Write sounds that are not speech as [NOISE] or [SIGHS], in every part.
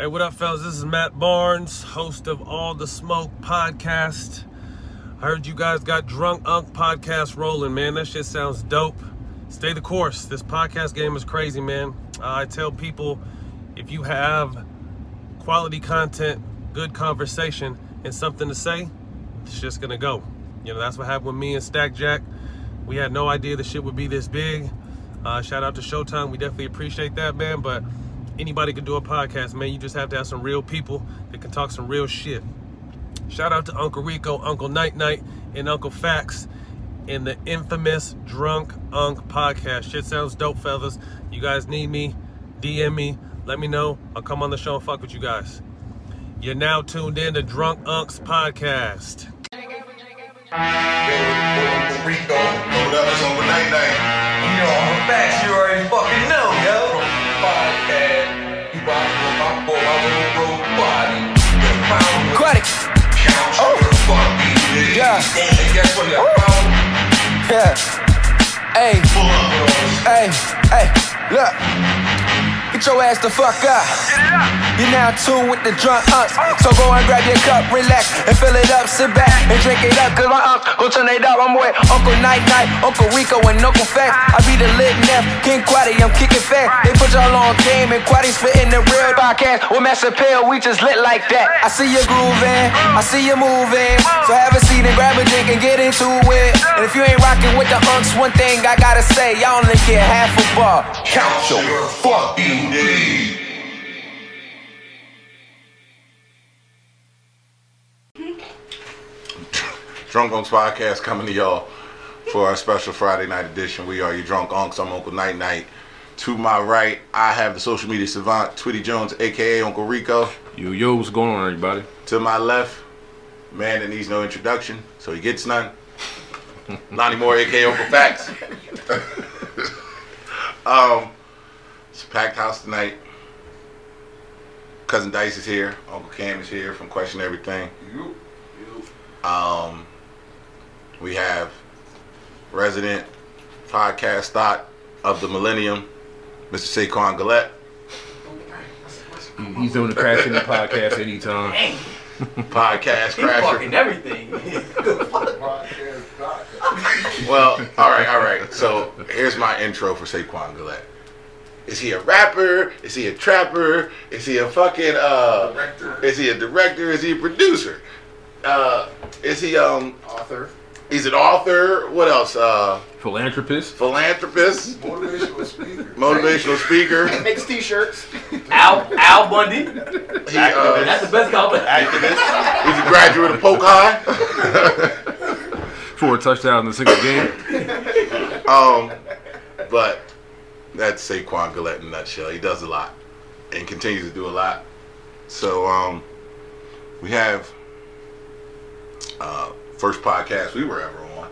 Hey, what up, fellas? This is Matt Barnes, host of All the Smoke podcast. I heard you guys got Drunk Unk podcast rolling, man. That shit sounds dope. Stay the course. This podcast game is crazy, man. Uh, I tell people if you have quality content, good conversation, and something to say, it's just gonna go. You know, that's what happened with me and Stack Jack. We had no idea the shit would be this big. Uh, shout out to Showtime. We definitely appreciate that, man. But anybody can do a podcast, man. You just have to have some real people that can talk some real shit. Shout out to Uncle Rico, Uncle Night Night, and Uncle Facts in the infamous Drunk Unk podcast. Shit sounds dope, fellas. You guys need me, DM me, let me know. I'll come on the show and fuck with you guys. You're now tuned in to Drunk Unks podcast. Rico, up, it's Night Night. Know, I'm a you already fucking know, yo. Podcast. Oh. Yeah. Yeah. Hey, hey, hey, look. Get your ass the fuck up. You're now tuned with the drunk unks. So go and grab your cup, relax, and fill it up. Sit back and drink it up. Cause my unks gon' turn it up. I'm with Uncle Night Night, Uncle Rico, and Uncle Fact. I be the lit neff, King Quaddy, I'm kicking fat. They put y'all on game, and Quaddy spitting the real podcast. With Master Pill, we just lit like that. I see you grooving, I see you moving. So have a seat and grab a drink and get into it. And if you ain't rocking with the unks, one thing I gotta say, y'all only get half a bar. Count your fucking Drunk Unks Podcast coming to y'all for our special Friday night edition. We are your Drunk Unks. I'm Uncle Night Night. To my right, I have the social media savant, Twitty Jones, aka Uncle Rico. Yo, yo, what's going on, everybody? To my left, man that needs no introduction, so he gets none. [LAUGHS] Lonnie Moore, aka Uncle Facts. [LAUGHS] um, it's a packed house tonight. Cousin Dice is here. Uncle Cam is here from Question Everything. Um, we have resident podcast thought of the millennium, Mr. Saquon Gillette. He's doing the Crash the podcast anytime. Podcast He crasher. fucking everything. Well, all right, all right. So here's my intro for Saquon Gillette. Is he a rapper? Is he a trapper? Is he a fucking uh? Director. Is he a director? Is he a producer? Uh, is he um? Author. He's an author. What else? Uh, Philanthropist. philanthropist, Motivational speaker. motivational speaker. [LAUGHS] Makes t-shirts. Al, Al Bundy. He, uh, That's the best compliment. Activist. he's a graduate of Polk High. [LAUGHS] Four touchdowns in the single game. [LAUGHS] Um, but that's Saquon Gillette in a nutshell. He does a lot and continues to do a lot. So um, we have uh, first podcast we were ever on,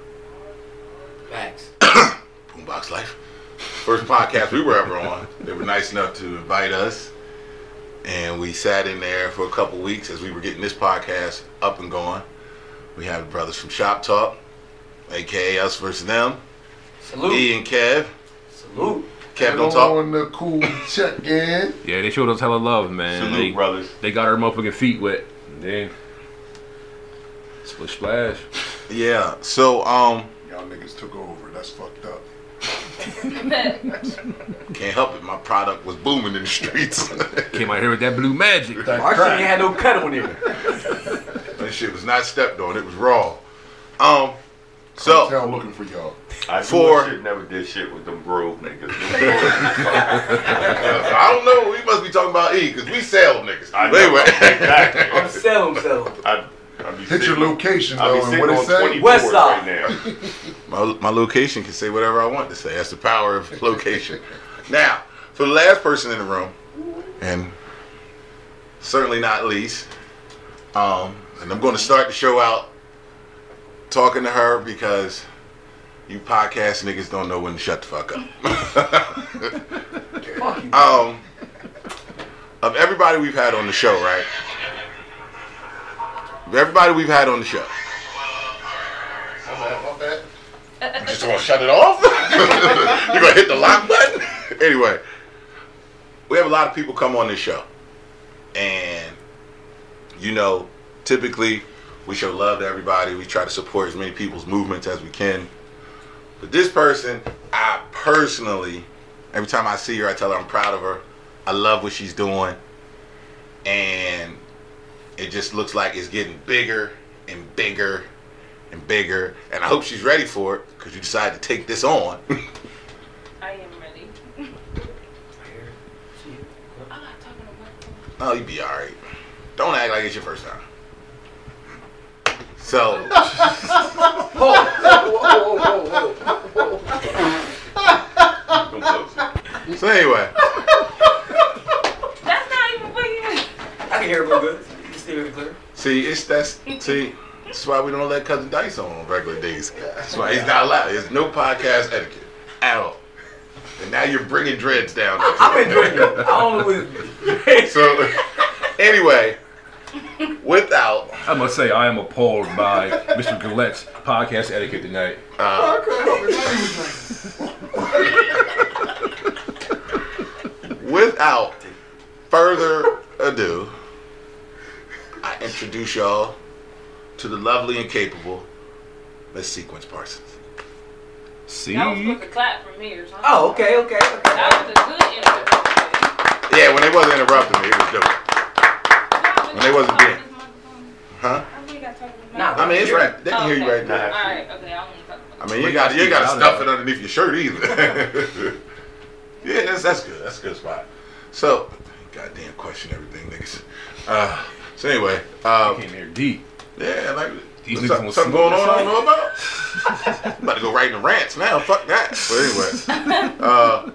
Facts. [COUGHS] Boombox Life. First podcast we were ever on. They were nice enough to invite us, and we sat in there for a couple weeks as we were getting this podcast up and going. We have brothers from Shop Talk, aka us versus them. Salute. E and Kev. Salute. Kev don't talk. on the cool [LAUGHS] check in. Yeah, they showed us hella love, man. Salute, they, brothers. They got our motherfucking feet wet. And then splish splash. Yeah. So um, Y'all niggas took over. That's fucked up. [LAUGHS] can't help it. My product was booming in the streets. [LAUGHS] Came out here with that blue magic. Actually, ain't had no cut on it. that shit was not stepped on. It was raw. Um. So I'm looking for y'all. I For- for never did shit with them bro niggas. [LAUGHS] I don't know. We must be talking about E because we sell niggas. I But know, anyway. exactly. I'm selling, selling. I, I be Hit your location I though, be and sitting what on it say? West side. right now. [LAUGHS] my, my location can say whatever I want to say. That's the power of [LAUGHS] location. now, for the last person in the room, and certainly not least, um, and I'm going to start the show out talking to her because you podcast niggas don't know when to shut the fuck up. [LAUGHS] Um, of everybody we've had on the show, right? Of everybody we've had on the show. My bad, my bad. You just want to shut it off? [LAUGHS] You're going to hit the lock button? [LAUGHS] anyway, we have a lot of people come on this show. and you know, typically we show love to everybody. We try to support as many people's movements as we can. But this person, I personally, every time I see her, I tell her I'm proud of her. I love what she's doing, and it just looks like it's getting bigger and bigger and bigger. And I hope she's ready for it because you decided to take this on. [LAUGHS] I am ready. [LAUGHS] I'm not talking about Oh, you be all right. Don't act like it's your first time. So, [LAUGHS] so anyway, That's not even what you. I can hear it real good. You can still hear it clear. see, it's that's see, that's why we don't let cousin Dice on on regular days. That's why he's not allowed. There's no podcast etiquette at all. And now you're bringing dreads down. I've been drinking. I don't know. So, anyway, without I must say, I am appalled by Mr. Gillette's podcast etiquette tonight. uh, [LAUGHS] without further ado, I introduce y'all to the lovely and capable Miss Cequnce Parsons. See? That was supposed to clap from here. So I'm Oh, okay, okay, okay. That was a good introduction. Yeah, when they wasn't interrupting me, it was dope. Y'all When they wasn't talking being- Huh? I really got talking this Nah. I mean, it's right. They can hear you Okay. right there. All right, okay, I don't talk about I mean, you got you got to stuff it underneath your shirt either. [LAUGHS] yeah, that's that's good. That's a good spot. So, goddamn question everything, niggas. Uh, so anyway, I um, came here deep. yeah, like These something, something going on I or don't know about. I'm [LAUGHS] about to go right in the rants now. Fuck that. But anyway, [LAUGHS] uh,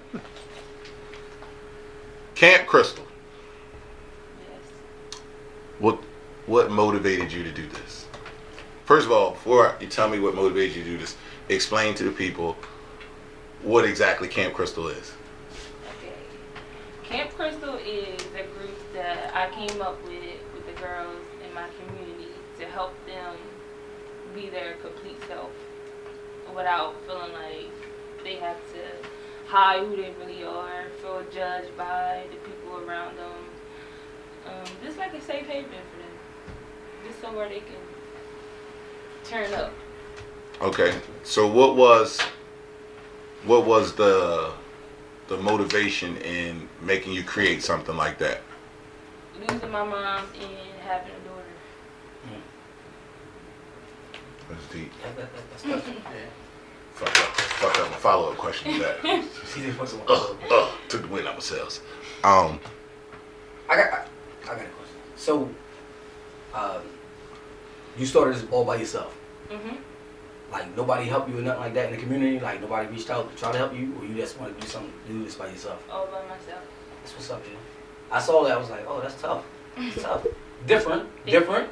Camp Crystal. What what motivated you to do this? First of all, before you tell me what motivated you to do this, explain to the people what exactly Camp Crystal is. Okay. Camp Crystal is a group that I came up with with the girls in my community to help them be their complete self without feeling like they have to hide who they really are, feel judged by the people around them. Um, just like a safe haven for them. Just somewhere they can turn up. Okay. So what was what was the the motivation in making you create something like that? Losing my mom and having a daughter. That's deep. [LAUGHS] Yeah. Fuck up. Fuck up. A follow up question to that. See, they fucking- Ugh, ugh, took the wind out of myself. Um, I got, I, got a question. So, um, you started this all by yourself. hmm Like nobody helped you or nothing like that in the community. Like nobody reached out to try to help you, or you just want to do something, do this by yourself. All by myself. That's what's up, man. I saw that. I was like, oh, that's tough. It's [LAUGHS] tough. Different, different.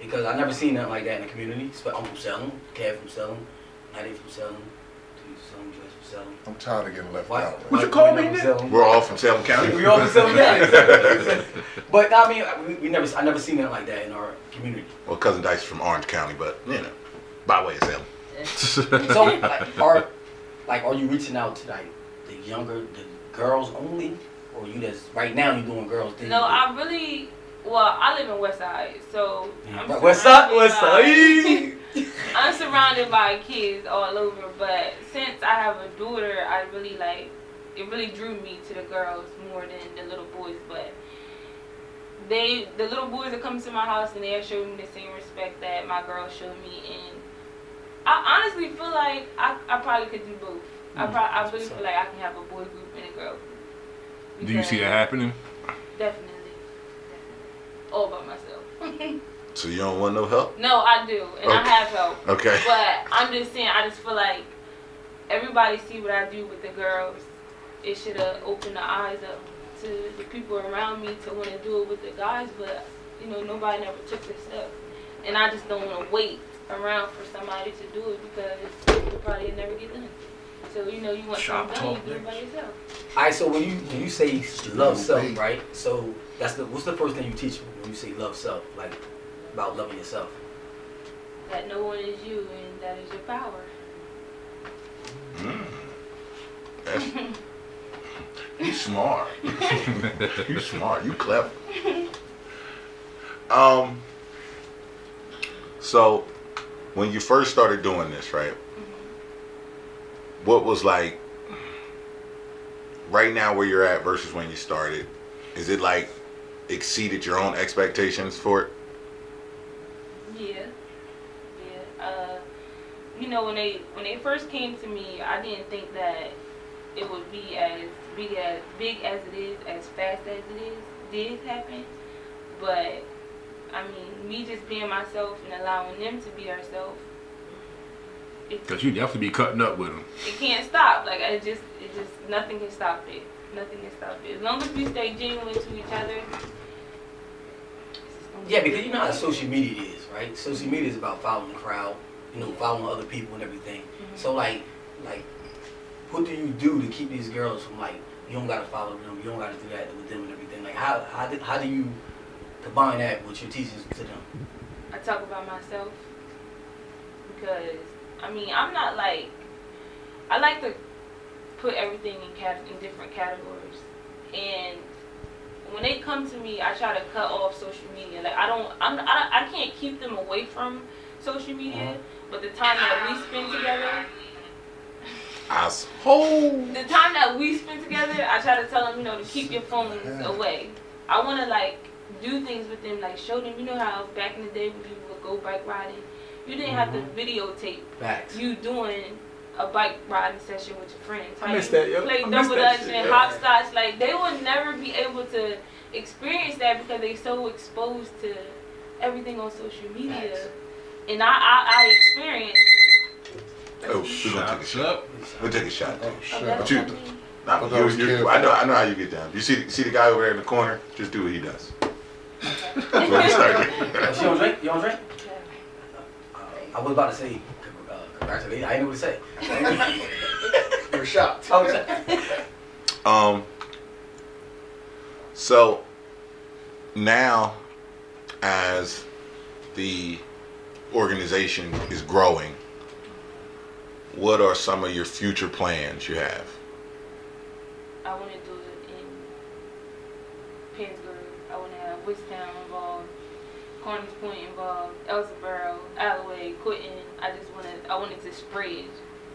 Because I never seen nothing like that in the community. Spe- I'm from Selma, Kev from Selma, Natty from Selma, T from Joyce from Selma. I'm tired of getting left Why- out. why- you call me from? Selma? we're all from Salem County. We all from Selma, yeah. [LAUGHS] exactly. but I mean, we, we never, I never seen nothing like that in our community. Well, cousin Dice is from Orange County, but you know, by way of Salem. So, like, are like, are you reaching out to like the younger, the girls only, or you just right now you doing girls? things? No, I really. Well, I live in West Side, so I'm West Side, surrounded West by- Side. [LAUGHS] I'm surrounded by kids all over, but since I have a daughter, I really like. It really drew me to the girls more than the little boys, but they, the little boys that come to my house and they show me the same respect that my girls showed me, and I honestly feel like I, I probably could do both. I, Mm, pro- I that's really feel like I can have a boy group and a girl group. Do you see that happening? Definitely. Definitely. All by myself. [LAUGHS] So you don't want no help? no, I do, and I have help. Okay. But I'm just saying, I just feel like everybody see what I do with the girls. It should have opened the eyes up to the people around me to want to do it with the guys, but you know nobody never took this step, and I just don't want to wait around for somebody to do it because it probably never get done. So you know you want Shop something done, you talk, do it by yourself. All right, so when you when you say love self, right? So that's the what's the first thing you teach when you say love self, like about loving yourself? That no one is you, and that is your power. [LAUGHS] That's, you smart. [LAUGHS] you smart. You clever. Um. So, when you first started doing this, right? What was like right now where you're at versus when you started? Is it like exceeded your own expectations for it? Yeah, yeah. Uh, you know, when they when they first came to me, I didn't think that it would be as big as big as it is, as fast as it is, did happen. But I mean, me just being myself and allowing them to be ourselves, Cause you definitely be cutting up with them. it can't stop. Like I just, it just nothing can stop it. Nothing can stop it. As long as we stay genuine to each other. it's just gonna be Yeah, because you know how social media is, right? Social media is about following the crowd, you know, following other people and everything. Mhm. So like, like, what do you do to keep these girls from like, you don't gotta follow them, you don't gotta do that with them and everything. Like, how how do, how do you combine that with your teachings to them? I talk about myself because I mean I'm not like I like to put everything in cat in different categories and when they come to me I try to cut off social media like I don't I'm I, I can't keep them away from social media uh-huh. but the time that we spend together Asshole. the time that we spend together, I try to tell them, you know, to keep your phones away. I want to like do things with them, like show them, you know how back in the day when people would go bike riding, you didn't have to mm-hmm. videotape Facts. you doing a bike riding session with your friends. I Like, miss you that, yo. Play I miss double dutch shit, and yeah. hopscotch. Like they will never be able to experience that because they're so exposed to everything on social media. Facts. And I, I, I experienced. Oh, we're gonna take a shot. up. We'll take a shot. Oh, Oh, shit. But you- what I mean. Nah, you, you. I know, I know how you get down. You see, see the guy over there in the corner. Just do what he does. Let me start. Oh, she don't drink? You don't drink? Uh, I was about to say, congratulations. I didn't know what to say. [LAUGHS] You're shocked. I was like, Um. So now, as the organization is growing, what are some of your future plans you have? I want to do it in Pennsburg. I want to have Woodstown involved, Carneys Point involved, Elsinboro, Alloway, Quinton. I just wanted, I wanted to spread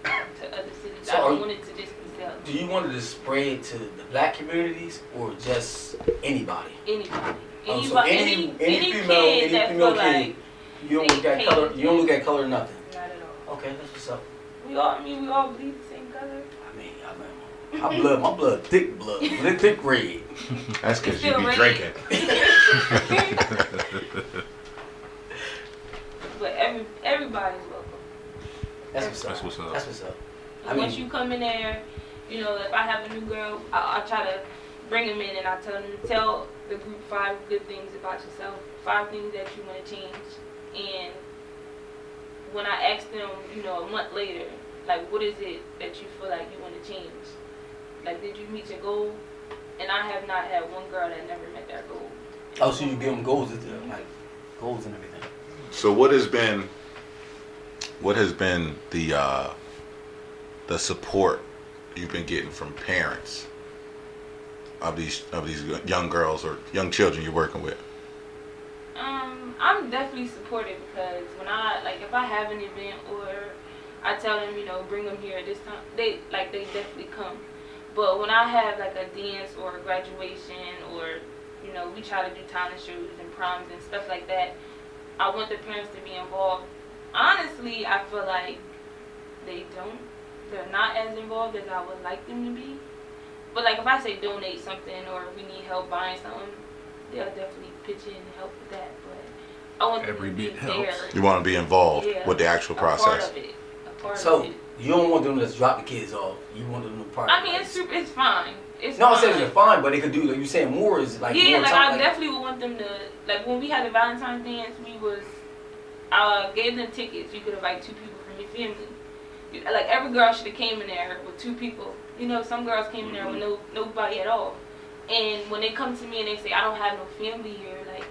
to other cities. So I are don't want it to just be self. do you want it to spread to the black communities or just anybody? Anybody, Oh, anybody, so any, any- any, female- kid any female kid. like You don't look at color. You don't look at color nothing. not at all. Okay, that's what's up. We all, I mean, we all bleed the same color. I mean, I mean, my blood, my blood, thick blood, [LAUGHS] thick, thick red. That's because you be red. drinking. [LAUGHS] But every everybody's welcome. That's what's up. That's what's up. That's what's up. I And once you come in there, you know, if I have a new girl, I, I try to bring them in and I tell them tell the group five good things about yourself, five things that you want to change. And when I ask them, you know, a month later, like, what is it that you feel like you want to change? Like, did you meet your goal? And I have not had one girl that never met that goal. Oh, so you give them goals, with them, like goals and everything. So what has been what has been the uh, the support you've been getting from parents of these of these young girls or young children you're working with? Um, I'm definitely supportive because when I like if I have an event or I tell them, you know, bring them here at this time, they like they definitely come. But when I have like a dance or a graduation or you know, we try to do talent shows and proms and stuff like that, I want the parents to be involved. Honestly, I feel like they don't. They're not as involved as I would like them to be. But like if I say donate something or we need help buying something, they'll definitely pitch in and help with that. But I want them Every to be bit helps. there. You want to be involved Yeah. with the actual a part process. of it. So it. you don't want them to just drop the kids off. You want them to part. I mean, it's super. It's fine. It's No, I fine. said you're fine, but they could do like you saying more is like yeah, more like time, I definitely would want them to like when we had the Valentine's dance. We was I gave them tickets. You could invite two people from your family. You- Like every girl should have came in there with two people. You know, some girls came in there with mm-hmm. no nobody at all. And when they come to me and they say I don't have no family here, like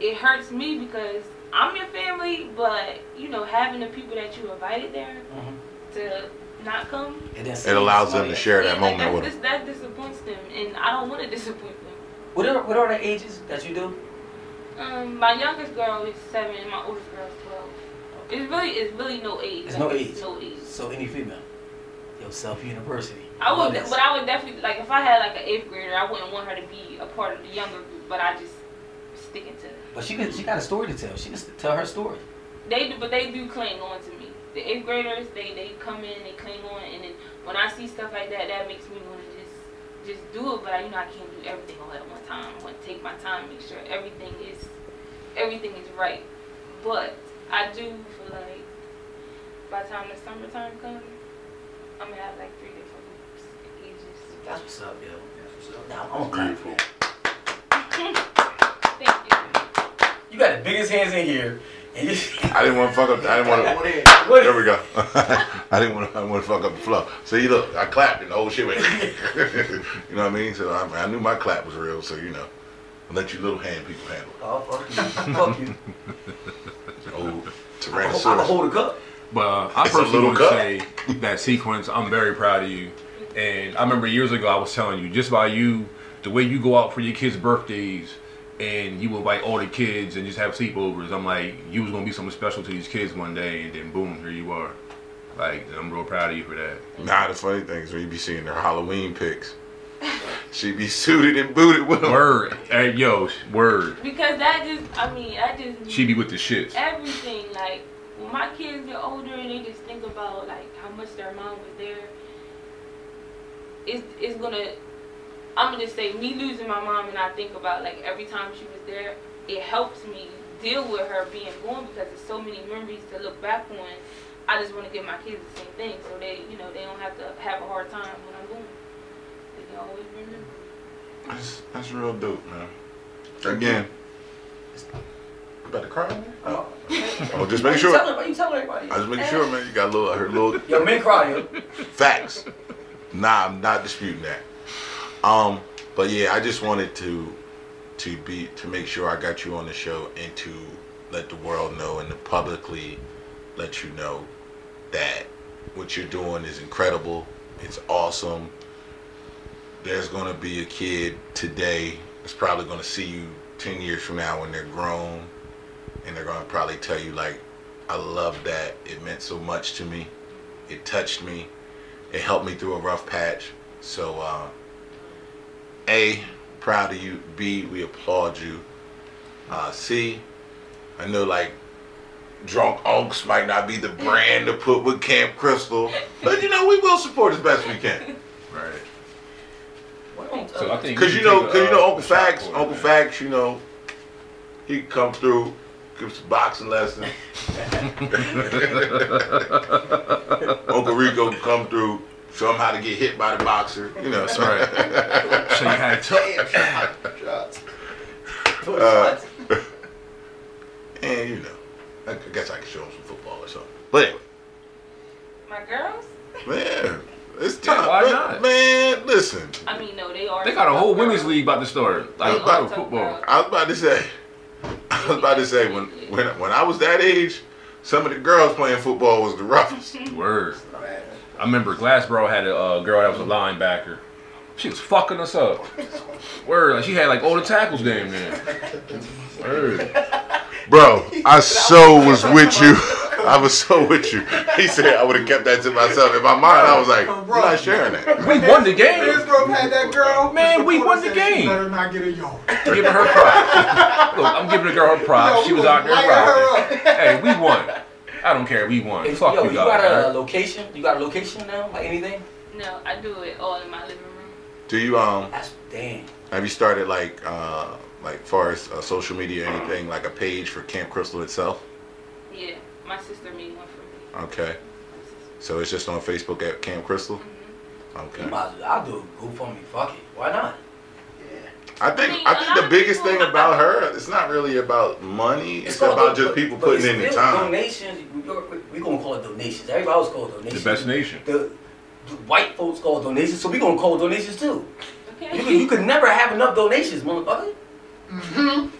it hurts me because I'm your family, but you know having the people that you invited there Mhm. to not come And then It allows them to share yeah, that like, moment with that, them. that disappoints them, and I don't want to disappoint them. What are what are the ages that you do? Um, my youngest girl is seven, and my oldest girl is twelve. It's really, it's really no age. There's Like, no it's. No age. So any female. Yo, Self University. I would, this. but I would definitely like if I had like an eighth grader, I wouldn't want her to be a part of the younger group. But I just sticking to. But she could, she got a story to tell. She just tell her story. They do, but they do cling on to me. The eighth graders, they they come in, they cling on, and then when I see stuff like that, that makes me want to just just do it. But I, you know, I can't do everything all at one time. I want to take my time, make sure everything is everything is right. But I do feel like by the time the summertime comes, I'm gonna have like three different groups, ages. That's what's up, yo. That's what's up. Now I'm gonna [LAUGHS] you. You got the biggest hands in here, and you. [LAUGHS] I didn't want to fuck up. I didn't want to. What- There we go. [LAUGHS] I didn't want to. I didn't want to fuck up the flow. See, look, I clapped and the whole shit went. [LAUGHS] you know what I mean? So I, I knew my clap was real. So you know, I'll let you little hand people handle Oh fuck you! Fuck you! it. Old I can Tyrannosaurus. hold a cup. But uh, I It's a personally little want to cup. say that Cequnce, I'm very proud of you. And I remember years ago, I was telling you, just by you, the way you go out for your kids' birthdays, and you invite all the kids and just have sleepovers, I'm like, you was gonna be something special to these kids one day, and then boom, here you are. Like, I'm real proud of you for that. Nah, the funny thing is when you be seeing their Halloween pics, she be suited and booted with them. Word, hey, yo, word. Because that just, I mean, I just She be with the shits. everything. Like when my kids get older and they just think about like how much their mom was there. It's it's gonna. I'm gonna just say me losing my mom and I think about like every time she was there. It helps me deal with her being gone because there's so many memories to look back on. I just want to give my kids the same thing so they you know they don't have to have a hard time when I'm gone. They can always remember. That's, that's real dope, man. Again, you about to cry? man? Oh, oh just make you sure. telling- Why you telling everybody? I just making sure, man. You got a little, I heard a little Yo, men cry, yo. facts. Nah, I'm not disputing that. Um, but yeah, I just wanted to to be to make sure I got you on the show and to let the world know and to publicly let you know that what you're doing is incredible. It's awesome. There's gonna be a kid today that's probably gonna see you ten years from now when they're grown and they're gonna probably tell you like, I love that. It meant so much to me. It touched me. It helped me through a rough patch. So, uh, A, proud of you. B, we applaud you. Uh, C, I know like drunk unks might not be the brand to put with Camp Crystal, but you know we will support as best we can. Right. What So I think Cause we you know, cause you know uh, Uncle a Facts, it, Uncle man. Facts, you know, he come through, give some boxing lessons. [LAUGHS] Uncle Rico come through, show him how to get hit by the boxer. You know, so Right. So you had to. Shots. Uh, [LAUGHS] and you know, I I guess I can show him some football or something. But anyway, My girls. man, it's Yeah, time. why man, not? man, listen, I mean, no, they are. They got a whole women's league about to start. Like, They about football. girls. I was about to say, [LAUGHS] I was about to say when when when I was that age, some of the girls playing football was the roughest. Word. I remember Glassboro had a uh, girl that was a linebacker. She was fucking us up. Word. Like she had like all the tackles damn near. Word. Bro, I so was with you. I was so with you. He said I would have kept that to myself. In my mind, I was like, you're not sharing that. We won the game. This game. girl had that girl. Man, we won the Porter said game. Better not get a yo. Giving her props. Look, I'm giving the girl her [LAUGHS] props. Yo, She was was out there her rocking. Hey, we won. I don't care. We won. If- Fuck yo, you you guys. got a, alright? location? You got a location now? Like anything? No, I do it all in my living room. Do you um That's damn. have you started like uh like far as uh, social media or anything like a page for Camp Crystal itself? Yeah, my sister made one for me. Okay, so it's just on Facebook at Camp Crystal. Okay. You might as I'll do a GoFundMe. Fuck it. Why not? I think I mean, I a think the biggest thing about her, it's not really about money. It's, called about do- just people but putting it's in the time. Donations. We're gonna call it donations. Everybody else call it The best nation. The, the white folks call it donations, so we are gonna call it donations too. You could, Okay. you could never have enough donations, motherfucker. Mm-hmm.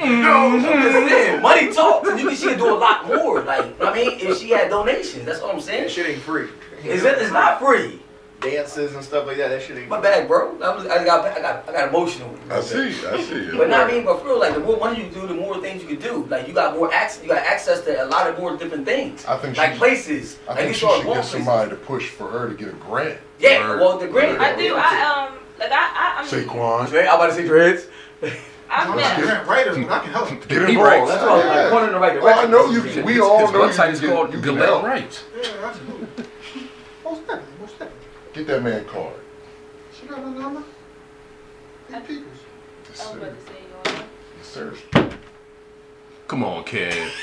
[LAUGHS] no, I'm money talks, and you can she could do a lot more. Like, I mean, if she had donations, that's what I'm saying. That shit ain't free. It's, it's not free. Dances and stuff like that. That shit ain't. My bad, bro. I, was, I got I got I got emotional. I see. I see. But not mean, but for real, like the more money you do, the more things you can do. Like you got more access, you got access to a lot of more different things. I think like she- places. I like think you she should going get places. somebody to push for her to get a grant. Yeah, Word. well the grant. I do. I um like I I, I mean Saquon. Dre, I'm about to say dreads. I've I'm been not grant writer, but I can help. Get He involved. writes. That's all. Yeah. I'm pointing in the right Oh. I know you. Can, we all know you website can is called you can help. Rights. Yeah, absolutely. Most definitely, most definitely. Get that man card. She got a number? Eight peoples. Yes, I was sir. about to say yours. Yes, sir. Come on, kid. [LAUGHS]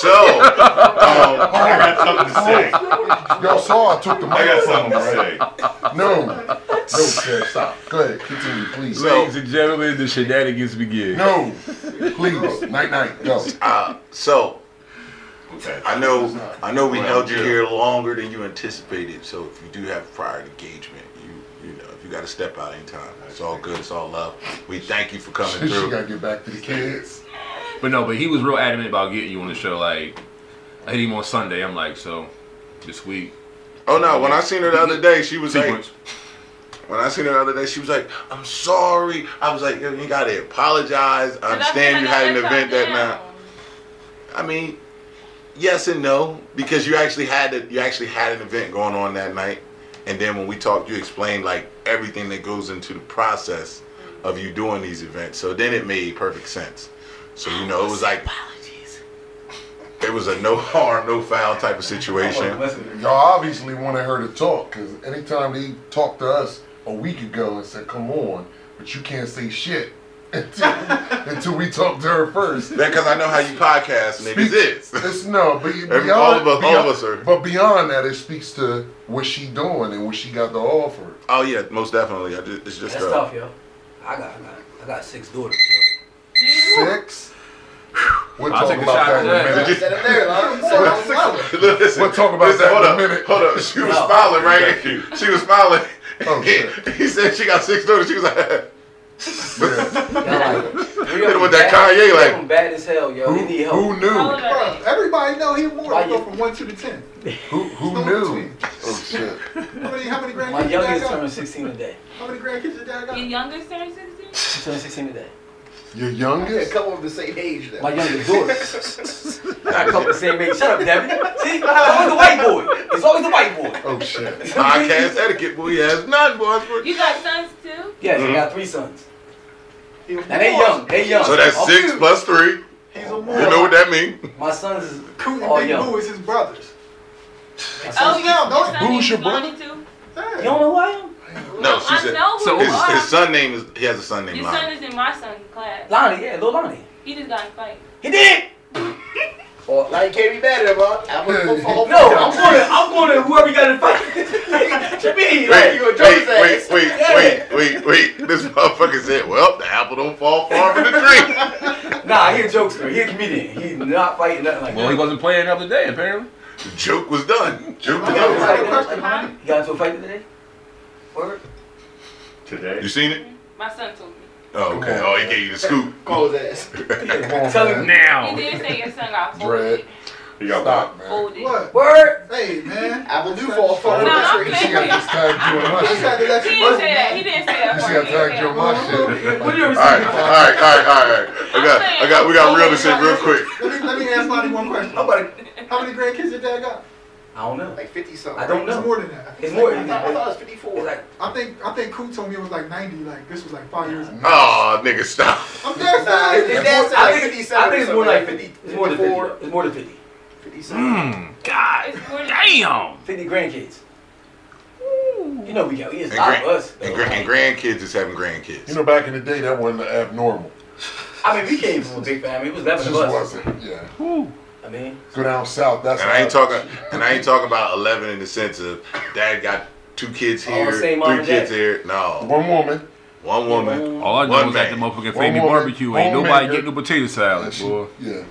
So, um, I got something to say. Y'all saw I took the mic. I got mic something to say. No. No, Ted, stop. Go ahead. Continue, please. Ladies and gentlemen, the shenanigans begin. No. Please. Night, night. Go. uh, so Okay. I know, I know we Well, held you yeah. here longer than you anticipated. So if you do have prior engagement, you, you know, if you got to step out anytime, it's all good. It's all love. We thank you for coming [LAUGHS] She through. gotta get back to the kids. But no, but he was real adamant about getting you on the show. Like, I hit him on Sunday. I'm like, so this week. Oh no! When I seen her the other day, she was like, Cequnce. when I seen her the other day, she was like, "I'm sorry." I was like, "Yo, "You gotta apologize. I But understand you had an event that night." I mean, yes and no, because you actually had it. You actually had an event going on that night, and then when we talked, you explained like everything that goes into the process of you doing these events. So then it made perfect sense. So you know, it was like apologies it was a no harm, no foul type of situation. Y'all obviously wanted her to talk because anytime they talked to us a week ago and said, come on, but you can't say shit until, [LAUGHS] until we talk to her first. Because I know how you podcast niggas is. It's no, but [LAUGHS] beyond, all of us- all of us are- But beyond that, it speaks to what she doing and what she got to offer. Oh yeah, most definitely. I just, it's just that's uh, tough, yo. I got, I got, I got six daughters, Do you? Six. We'll I'll talk about that in a minute. Set there, man. [LAUGHS] Set. Listen, We'll talk about listen, that hold in a up, minute. Hold up, she was No. smiling, right? Thank you. She was smiling. Oh, shit. he said she got six daughters. She was like, Yeah. yo. Like, [LAUGHS] Hit him with that bad- Kanye, three of like- them bad as hell, yo. Who, he need help. who knew? Bro, everybody know he more. Why He go from one to the ten. Who, who Still knew? between. Oh shit. How many, how many grandkids My your dad youngest got? turned 16 today. How many grandkids your dad got? Your youngest turned 16? She turned 16 today. Your A youngest? couple of the same age. Then. My youngest daughter. I got a couple of the same age. Shut up, Devin. See, it's always the white boy. It's always the white boy. Oh shit. podcast etiquette, boy. He has none, boy. You got sons too? Yes, Mm-hmm. I got three sons. He Now they young. They young. So that's I'm- six plus three. He's a You know what that means? My sons is Coot all and Big young. Boo is his brothers. My Oh, sons- you, now, don't- your son Who's your Lonnie too? You don't know who I am? No, she I said know who So his, his son name is. He has a son named Your son is in my son's class. Lonnie, yeah, little Lonnie. He just got in a fight. He did. [LAUGHS] Or now you can't be mad at him, huh? I'm gonna go for [LAUGHS] No, I'm going to, I'm going to whoever got in the fight. [LAUGHS] to me, like Wait, you wait, a wait, wait, Yeah. wait, wait, wait. This motherfucker said, "Well, the apple don't fall far from the tree." [LAUGHS] Nah, he a jokester. He a comedian. He not fighting nothing like Well, he wasn't playing the other day, apparently. The joke was done. Joke was done. got into a today? Like, he got into a fight today? Word? Today. You seen it? My son told me. Oh, okay. Oh, he gave you the scoop. Call his ass. Tell him Now. He did say your son got Dread. folded. You got Stop, man. Folded. What? Word? Hey, man. [LAUGHS] Apple do fall far. No, I'm She saying- got this tag you on my I just had shit. to let He you didn't know, say that. He didn't say that She part. got He didn't tagged say you on that my shit. You ever All right, all right, all right, all right. I got, I got, we got real to shit real quick. Let me, let me ask Lonnie one question. I'm about to, How many grandkids your dad got? I don't know. Like 50 something. I don't It's know. more than that. I think It's more like- than that. I thought it was It's 54. like, I think I think Coot told me it was like 90. Like this was like five years ago. Oh, nigga, stop. I'm dead Nah, his serious. dad said I like think, 57. I think it's more like something 50. It's more than 50. It's more than 50. 57. Mmm. God. It's more than- Damn. 50 grandkids. You know we got, we is And, a lot of us. and, gra- and grandkids is having grandkids. You know, back in the day, that wasn't abnormal. I mean, we came from a big family. It was It 11 just of us. wasn't. Yeah. I mean, Go down south. That's And I ain't talking, and I ain't talking about eleven in the sense of dad got two kids here, the same mom three kids here. No, One woman. one woman. Mm-hmm. All I know One is at the motherfucking family barbecue, ain't nobody homemaker. getting no potato salad, She- boy. Yeah.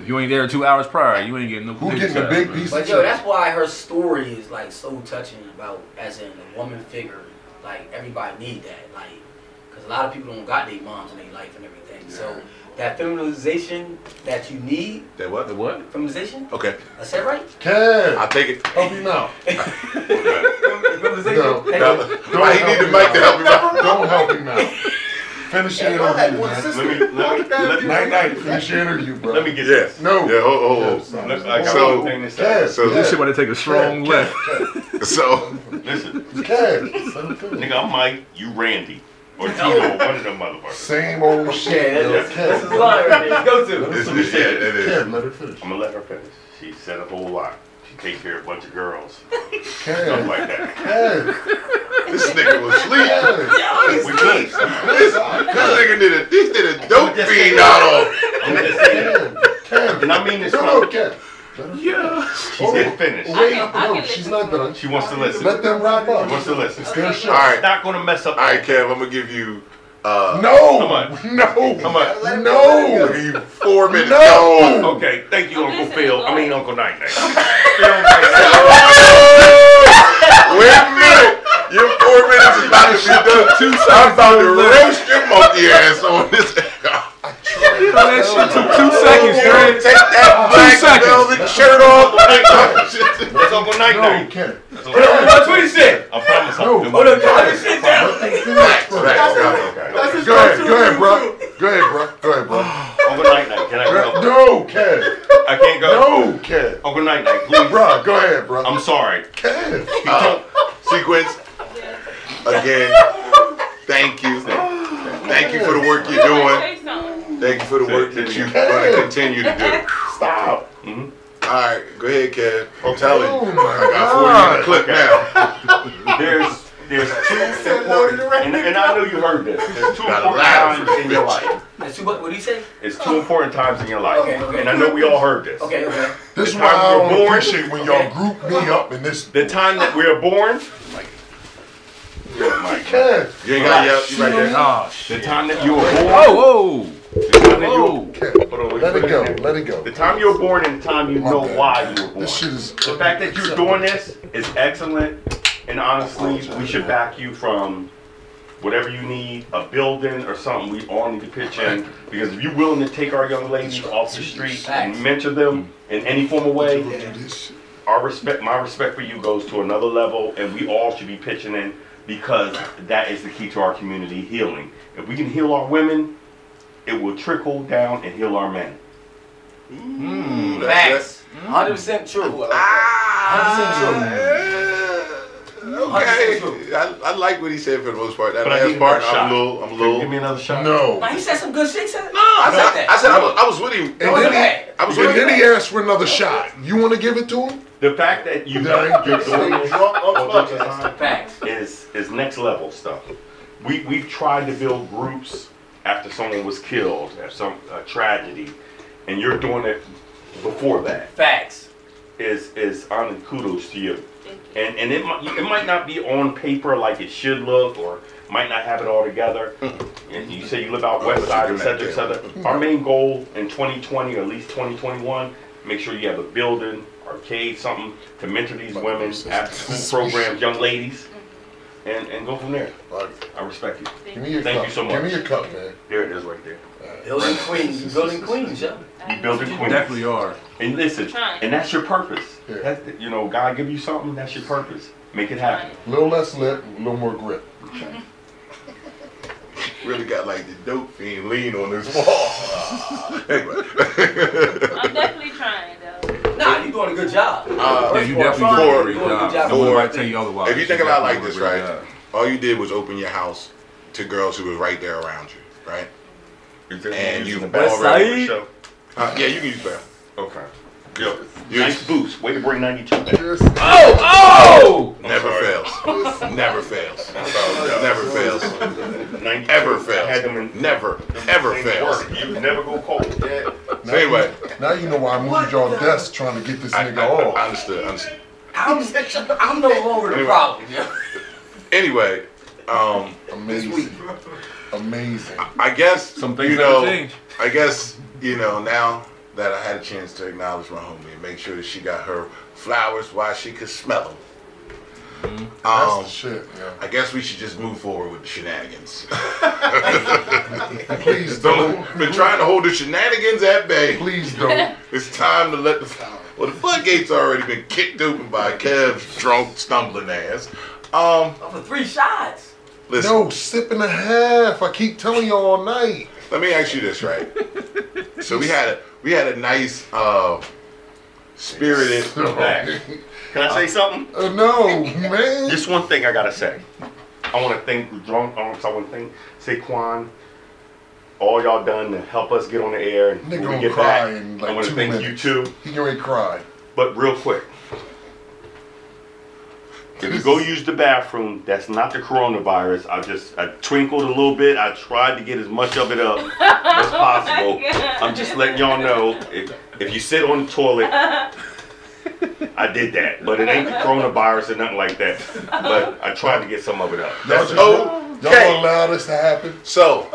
If you ain't there two hours prior, you ain't getting no Who potato getting a big man. piece but of yo, chicken? that's why her story is like so touching about, as in a woman figure. Like everybody need that. Like, cause a lot of people don't got their moms in their life and everything. So that feminization that you need, That what? The what? feminization, Okay. I said right? Kev, I'll take it. help him [LAUGHS] out. Feminization. No. Hey, No, Don't why he need the mic to help him out? Don't help him [LAUGHS] out. Finish your interview, Let me, man. let me, let me, Night night. Finish your interview, bro. let me get Yes. this. No. Yeah, hold, hold, hold. Look, I got So- one thing to say. Kev, So- This shit about to take a strong Kev, left. Kev, So, Listen, Kev, let him finish. nigga, I'm Mike, you Randy. Or Tito, one of them motherfuckers. Same old shit. Yeah, yo. that's, that's his Kev, line right there. Go to. this is, finish. yeah, it is. Kev, let her finish. I'm gonna let her finish. She said a whole lot. She take care of a bunch of girls. Stuff Kev, like that. Kev, This nigga was asleep. Kev. We good. This, this nigga did a, this did a dope fiend out on. I'm just saying. Kev, Kev. And I mean this No, no, Kev. Let her- Yeah. she said finish. Wait, I can- I no, she's listen not to done. She wants to listen. Let them wrap up. She wants to listen. It's their show. All right. Not gonna mess up. All right, Kev, I'm gonna give you, uh, No, Come on. no, Come on. No. gonna give you four minutes. No. Okay, thank you, Uncle Phil. I mean. Uncle Night Night. [LAUGHS] Phil Night Wait a minute. Your four minutes is about to be done. Two I'm about to roast your monkey ass on this. [LAUGHS] That shit took two seconds, You don't take that black velvet shirt off. [LAUGHS] Night. That's Uncle Night No, Night. Kev. That's Uncle Night Night. That's what he said. I promise No. I'll Hold on, God, sit down. Let them finish Facts, first. facts, Okay. That's his Go ahead, go-to ahead, bro. Go ahead, bro. Go ahead, bro. [SIGHS] Uncle Night Night, can I go? No, Kev. I can't go. No, Kev. Uncle Night Night, please. Bro, go ahead, bro. I'm sorry. Kev. Uh, Cequnce again. [LAUGHS] Thank you. Thank you for the work you're doing. Thank you for the work that you're going to continue to do. Stop. Mhm. All right, go ahead, Kev. I'm telling Oh you. my I got 40 in the clip now. [LAUGHS] There's there's two important, and, and I know you heard this. There's two important laugh. times in your life. That's too, what, what did he say? It's two important times in your life, Okay, okay. and I know we all heard this. Okay, okay. This is why time I you're don't born- appreciate when y'all group me up in this. The time that we are born, yeah, Mike. Kev. You ain't got to yell. You right there. Oh, The time that you were born, Whoa, whoa. the time that you were, Kev. hold on, Let it go. Let it go. The time you were born and the time you know why you were born. This shit is. The fact that you're doing this is excellent, and honestly, we should back you from whatever you need, a building or something. We all need to pitch in because if you're willing to take our young ladies off the street and mentor them in any form of way, Do our respect, my respect for you goes to another level, and we all should be pitching in because that is the key to our community healing. If we can heal our women, it will trickle down and heal our men. Mm, mm, facts. 100% mm. true. Ah, 100% true. Okay. I, I like what he said for the most part. That But I last need part, I'm shot. a little, I'm a little. give me another shot? No. true. He said some good shit. Said, no, I I said, said that. I said I was, I was with him. And wasn't then, bad. I was with and then he asked for another shot. You want to give it to him? The fact that you Yeah. you're doing this all the time Facts. is is next level stuff. We we've tried to build groups after someone was killed, after some a tragedy, and you're doing it before that. Facts. Is is honor kudos to you. You. And and it might it might not be on paper like it should look, or might not have it all together. And you say you live out west side, et cetera, et cetera. Our main goal in 2020, or at least 2021, make sure you have a building, arcade, something to mentor these women, after school programs, young ladies, and and go from there. I respect you. Give me your Thank cup. you so much. Give me your cup, man. There it is, right there. Building queens. You building queens, yo. You building We queens. definitely are. And listen, Trying. and that's your purpose. Yeah. That's, you know, God give you something, that's your purpose. Make it happen. A little less lip, a little more grip. [LAUGHS] Really got like the dope fiend lean on this wall. [LAUGHS] anyway. I'm definitely trying though. Nah, you doing a good job. Uh, Yeah, you definitely doing a great doing a good job. job. No one might tell you otherwise. if you think about it like this, doing a great right? job. All you did was open your house to girls who was right there around you, right? And you West already- Uh, yeah, you can use that. Okay. Yo, You- nice boost. Way to bring 92 back. Yes. Oh! Never fails. Never fails. [LAUGHS] Never fails. 92. Ever I fails. Never, ever fails. You never go cold. So anyway, Now you know why I moved y'all desk trying to get this I, nigga I, I off. understood. understood. I'm, I'm no longer the Anyway. problem, yo. [LAUGHS] Anyway, um, Amazing. Amazing. I guess Some things you never know. change. I guess you know now that I had a chance to acknowledge my homie and make sure that she got her flowers while she could smell them. That's Um, the shit. Yeah. I guess we should just move forward with the shenanigans. [LAUGHS] Please So, don't. been trying to hold the shenanigans at bay. Please don't. [LAUGHS] It's time to let the well the floodgates already been kicked open by Kev's drunk stumbling ass. Um, Oh, for three shots. listen, No, sip and a half. I keep telling you all night. let me ask you this, right? So we had a we had a nice uh spirited Back. Can I say something? Uh, no, man. Just one thing I gotta say. I want to thank the drunk unks. I want to thank Saquon. All y'all done to help us get on the air. And Nigga when we gonna get cry back, in like I want to thank minutes. you too. He gonna cry. But real quick, if you go use the bathroom, that's not the coronavirus. I just I twinkled a little bit. I tried to get as much of it up as possible. I'm just letting y'all know if, if you sit on the toilet, I did that, but it ain't the coronavirus or nothing like that. But I tried to get some of it up. Y'all That's just oh, y'all okay. gonna allow this to happen? So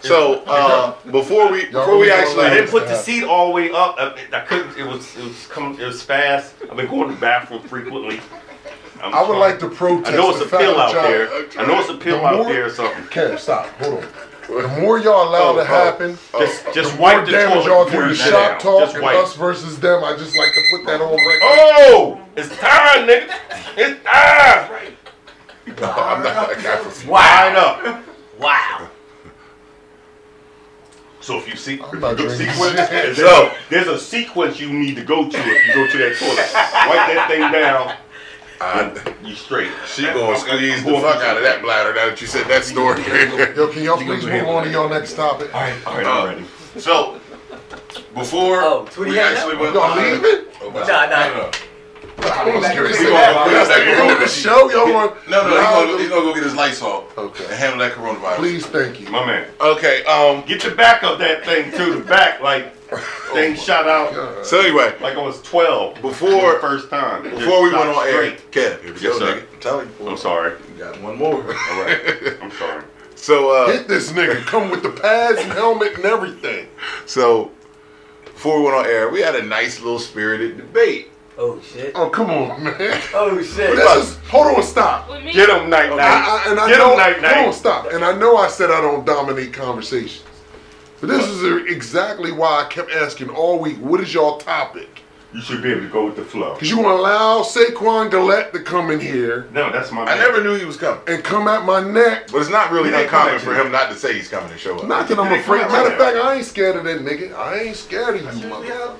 so uh before we before we actually I didn't put the seat all the way up. I, I couldn't. It was it was coming. It was fast. I've been going to the bathroom frequently. I'm I would trying- like to protest. I know it's the a pill out y'all- there. I know it's a pill The out more- there or something. Kev, stop. Hold on. The more y'all allow Oh, to oh. happen, Just just the more wipe the damage toilet y'all do to sit shop talk Just and wipe. us versus them. I just like to put that on record. Oh, it's time, nigga. It's time. I'm not that guy for Line up. Wow. So if you see I'm the sequence, there's, So- a, there's a sequence you need to go to if you go to that toilet. Wipe that thing down. I, You straight. she gonna squeeze the going fuck out of that bladder now that you said that story. Yo, can y'all please move on to your next topic? All right, all right, Uh, I'm ready. so before Oh, we had actually went Y'all live- leaving? Oh, wow. Nah, nah. No, no. I was gonna gonna that. go the that end of the coronavirus. show. Y'all want? No, no, he's gonna, he's gonna go get his Lysol Okay. and handle that coronavirus. Please, thank you. My man. Okay, um, Get the back of that thing to the back, like [LAUGHS] thing shot out God. so anyway, like I was 12 Before- the first time. Before we went on shot air, straight. Kev, here we Yes, go, sir. nigga. I'm telling you. I'm sorry. You got one more. All right. I'm sorry. So, uh, Hit this nigga. Come with the pads and helmet and everything. so before we went on air, we had a nice little spirited debate. Oh shit. Oh, come on, man. Oh shit. This is, hold on, stop. Get him, night night. I, I, and I Get know, him, night night. hold on, stop. And I know I said I don't dominate conversations, but this is exactly why I kept asking all week. What is y'all topic? You should be able to go with the flow. Because you want to allow Saquon Gillette to come in here No, that's my Man. I never knew he was coming, and come at my neck. but it's not really He didn't uncommon for him not to say he's coming to show up. Not that I'm He didn't afraid. Matter of fact, I ain't scared of that nigga. I ain't scared of you, That's usually mother. how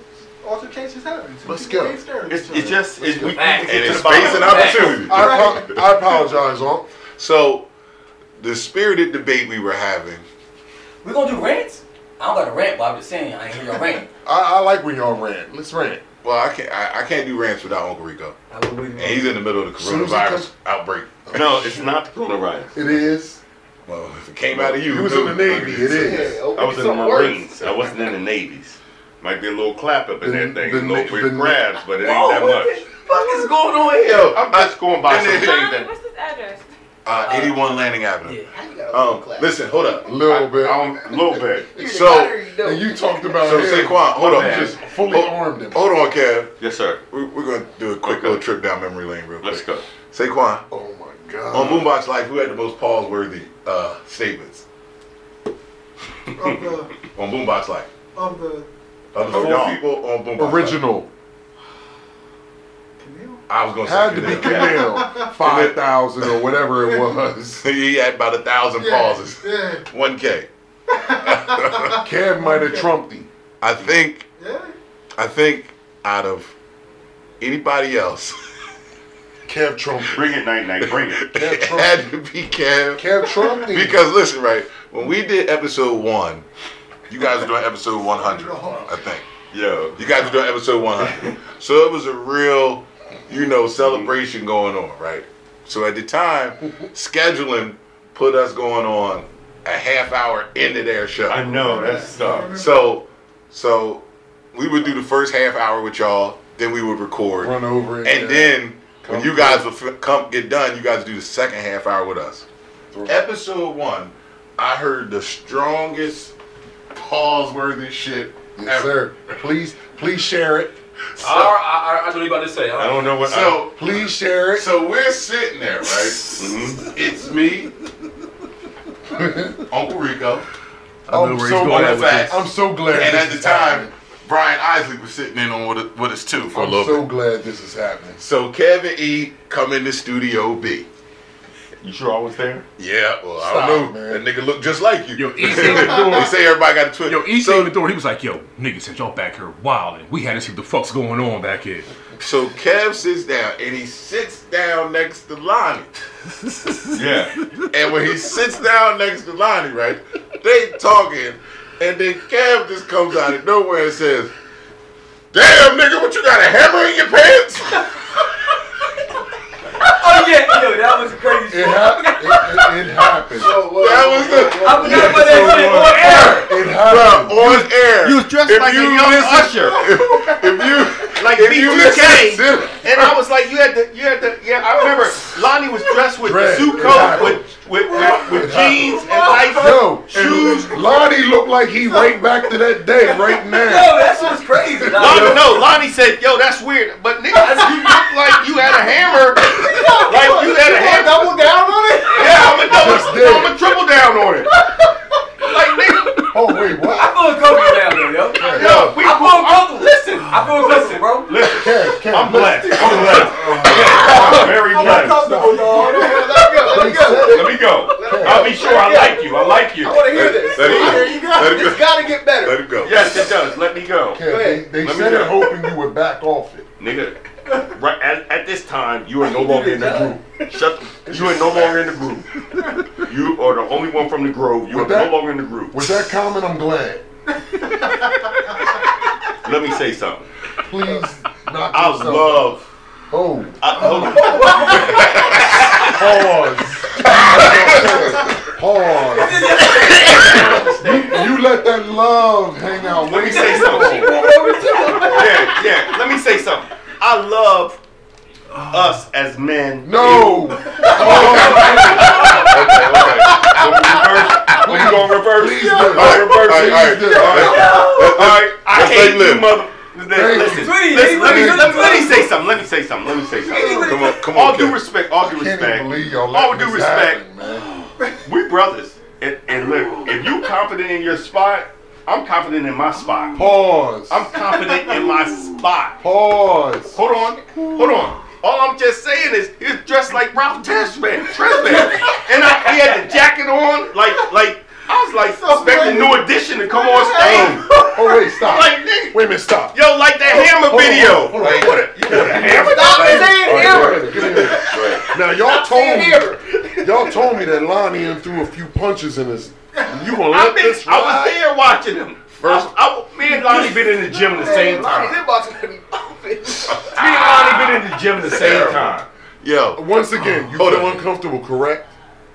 altercations happen. Two Let's people go. ain't It's, each it's just it's, we, we Facts. get and to it's the space and opportunity. I, apo- I apologize, Unc. So, the spirited debate we were having. We're gonna do rants? I don't got a rant, but I'm just saying I ain't hear your rant. I, I like when y'all rant. Let's rant. Well, I can't. I, I can't do rants without Uncle Rico, I and he's in the middle of the Soon as he coronavirus comes- outbreak. No, it's not the coronavirus. It is. Well, if it came out of you, He was in the Navy. It is. I was in the Marines. I wasn't in the Navies. Might be a little clap up in The- that thing, the a little na- bit the- grabs, but it ain't Whoa, that what much. the fuck is going on here? Yo, I'm just going by some things that what's his address? uh, 81 Landing Avenue. Yeah. How you got a little Um, listen, hold up. A little bit. I don't- a little bit. [LAUGHS] So- got it or you? And you talked about So him. Saquon, hold on, just fully hold, armed him. hold on, Kev. Yes, sir. We're, we're gonna do a quick Okay. little trip down memory lane, real quick. Let's go. Saquon, Oh my god. on Boombox Life, who had the most pause-worthy uh, statements Of the [LAUGHS] on Boombox Life? of the Of the Oh, four y'all. people on Boombox Life. Original. Camille. I was gonna say Had to be Canelo. Camille. [LAUGHS] 5,000 or whatever it was. [LAUGHS] he had about a thousand Yeah, pauses. Yeah. One K. [LAUGHS] Cam might have trumped him. I think. Yeah. I think out of anybody else, Kev trumped him. Bring it, night night. Bring it. It had to be Kev. Kev trumped him. Because listen, right, when we did episode one, you guys are doing episode 100, I think. Yo. You guys are doing episode 100. So it was a real, you know, celebration going on, right? So at the time, scheduling put us going on a half hour into their show. I know that's tough. So, so we would do the first half hour with y'all, then we would record, Run over it. and yeah. then when you guys would f- come get done, you guys do the second half hour with us. Episode one, I heard the strongest pause-worthy shit Yes, ever. sir. Please, please share it. I, I, I, I know you about to say. I don't know what. So Please share it. so we're sitting there, right? Mhm. It's me, [LAUGHS] Uncle Rico, I know I'm he's so going with glad. this. I'm so glad. and at the time, happening. Brian Isley was sitting in on with, it- with us too for a I'm little so bit. glad this is happening. So Kevin E come in the studio B. You sure I was there? Yeah, well, I don't know. man. That nigga look just like you. Yo, [LAUGHS] E they came the door. say everybody got a twin. Yo, E so, came in the door. He was like, "Yo, nigga, since y'all back here wilding, we had to see what the fuck's going on back here." so Kev sits down and he sits down next to Lonnie. [LAUGHS] Yeah. And when he sits down next to Lonnie, right, they talking, and then Kev just comes out of nowhere and says, "Damn, nigga, what you got a hammer in your pants?" [LAUGHS] [LAUGHS] Yeah, yo, that was crazy. It, hap- it, it, it happened. That was the I forgot about that shit on air. It Bruh, happened. on air. You was dressed If like a you young listen- usher. If, [LAUGHS] if you Like if you B2K. And I was like, you had the, you had the, yeah. I remember Lonnie was dressed with Dread. the suit It coat happened. with with, with, with jeans and nice Yo, shoes. and Lonnie looked like he right back to that day right now. Yo, that shit was crazy. dog. Lonnie, no, Lonnie said, yo, that's weird. But nigga, you look like you had a hammer. Like you had a hammer. Double down on it? Yeah, I'm a double, Just. I'm a triple down on it. Like nigga, Oh wait, what? I what? feel comfortable now, though, yo. yo, we I feel comfortable. Listen, I feel comfortable, bro. Listen, Kev, Kev, I'm blessed. I'm blessed. I'm very I'm blessed. uncomfortable, dog. Let me go. Let me go. Let me go. I'll be sure I like you. I like you. I want to hear this. Let it go. Here you go. Let it go. It's got to get better. Let it go. Yes, it does. Let me go. Kev, they, they said it go. hoping you would back off it. Nigga, right at, at this time, you are no longer in the group. Shut. You are no longer in the group. You are the only one from the Grove. You are that- no longer in the group. With that comment, I'm glad. [LAUGHS] Let me say something. Please knock I yourself love. Oh, I, hold on. pause. pause. you, you let that love hang out. Let me say something. Yeah, yeah. Let me say something. I love us as men. No. Oh. We gonna reverse. Please We do. gonna reverse. All right, all right, Please do. all right. All right, I Let's hate you, live. mother. Thank Listen, listen, let, me, let me- let, me- say something. Let me say something. Let me say something. Come on, come on. All due respect, all due respect. y'all due respect. man. We brothers. And, and look, if you confident in your spot, I'm confident in my spot. Pause. I'm confident in my spot. Pause. Hold on, hold on. All I'm just saying is he was dressed like Ralph Tresvant, Tresvant, and I, he had the jacket on, like like I was like expecting New Edition to come on stage. [LAUGHS] Oh wait, stop. Like nigga, Wait a minute, stop. yo, like that Hammer Hold on, video. hold on, You hold on. put a, you put a hammer. Stop saying hammer. right, get in there. Now y'all told me, y'all told me that Lonnie and threw a few punches in his. You gonna let I let been, this I was ride? there watching him. First, I, I, me and Lonnie been in the gym at the same Lonnie, time. They about to be bumping. Me and Lonnie been in the gym at the same time. Yo, Once again, you Hold feel uncomfortable, correct?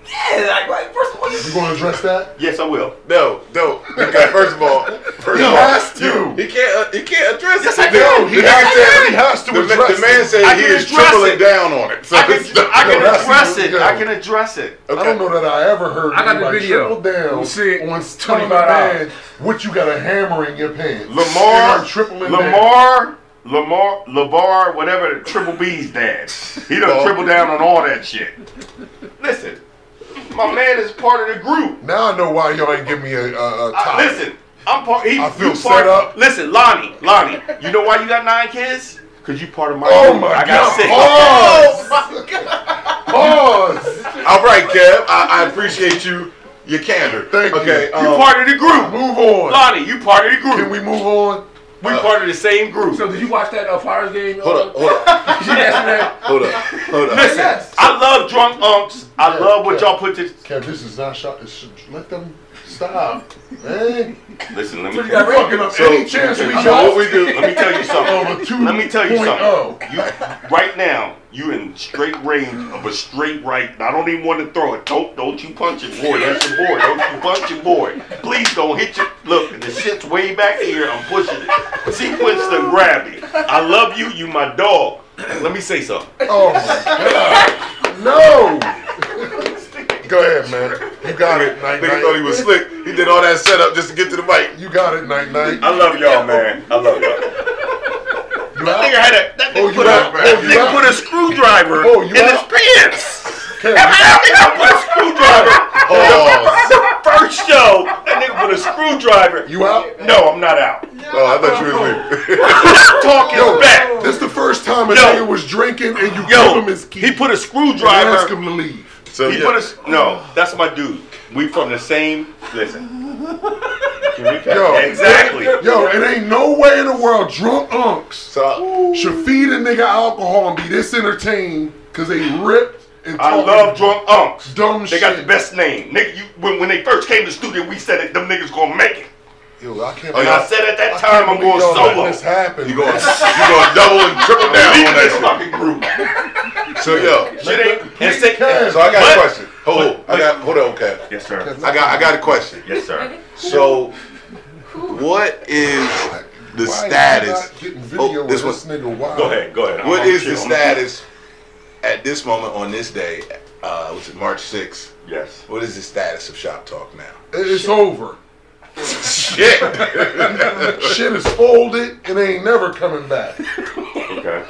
Yeah, like, right, first of all, you You gonna address that? Yes, I will. no, no. Because first of all, first He of all, has to. he can't. Uh, he can't address Yes, it. I The- can. the He man has to- said- he has to the, address the man it. said I he is address tripling it. down on it. So I can, it's not- I can No, address it. yo. I can address it. I don't know that I ever heard I got the anybody video. triple down You see it? on $25. what you got a hammer in your pants. Lamar, And tripling down. Lamar, Labar, whatever the Triple B's dad. He done Oh. triple down on all that shit. Listen, my man is part of the group. Now I know why y'all ain't give me a, a, a I- top. listen, I'm part. He, I feel you set part, up. Listen, Lonnie, Lonnie, you know why you got nine kids? Cause you part of my Oh group. my I got God. six. Oh, Pause. All right, Kev. I, I appreciate you. Your candor. Thank you. okay, You um, part of the group. Move on. Lonnie, you part of the group. Can we move on? We part of the same group. So did you watch that uh, Flyers game? Hold up, hold up, Did you ask me that? hold up, hold up. Listen, I love drunk unks. I love what y'all put this. Kev, this is not shot. Let them stop, man. Listen, let me. You're fucking up So- any chance we so what we do? Let me tell you [LAUGHS] something. Of Let me tell you oh. something. oh. You right now, you in straight range of a straight right. I don't even want to throw it. Don't don't you punch it, boy. That's your boy. Don't you punch your boy. Please don't hit your look. The shit's way back here. I'm pushing it. Cequnce to grab it. I love you. You my dog. Let me say something. Oh my god. No. Go ahead, man. You got it, [LAUGHS] night night. Thought he was slick. He did all that setup just to get to the mic. You got it, night night. I love y'all, man. I love y'all. That nigga had a that Oh, nigga you put out, man. that oh, nigga put a screwdriver Oh, you in his out. pants. Kev, That nigga put a screwdriver. Oh, The first show, that nigga put a screwdriver. you out? No, I'm not out. oh, I thought you was leaving. Talk is Yo, back. this the first time a Yo. nigga was drinking and you Yo, give him his key. he put a and ask him to leave. So He yeah. put a s- no. That's my dude. We from the same. Listen. Yo, exactly. Yo, it ain't no way in the world drunk unks So should feed a nigga alcohol and be this entertained because they ripped and I love drunk unks. dumb They shit. They got the best name. Nigga, you, when, when they first came to the studio, we said it, them niggas gonna make it. Yo, I can't Oh, And yeah. I said at that I time, I'm going y'all This solo. happen. you going you going double and triple down on this that fucking group. shit. So yo, Shit ain't. And say, so I got What? a question. Hold on, I got hold on, okay. yes, sir. I got I got a question. Yes, sir. So, what is the Why status? video Oh, this of this one- nigga wild? Go ahead. Go ahead. What I'm- is the status at this moment on this day? Uh, was it March 6th? Yes. What is the status of Shop Talk now? It's over. Shit. [LAUGHS] Shit is folded and ain't never coming back. Okay.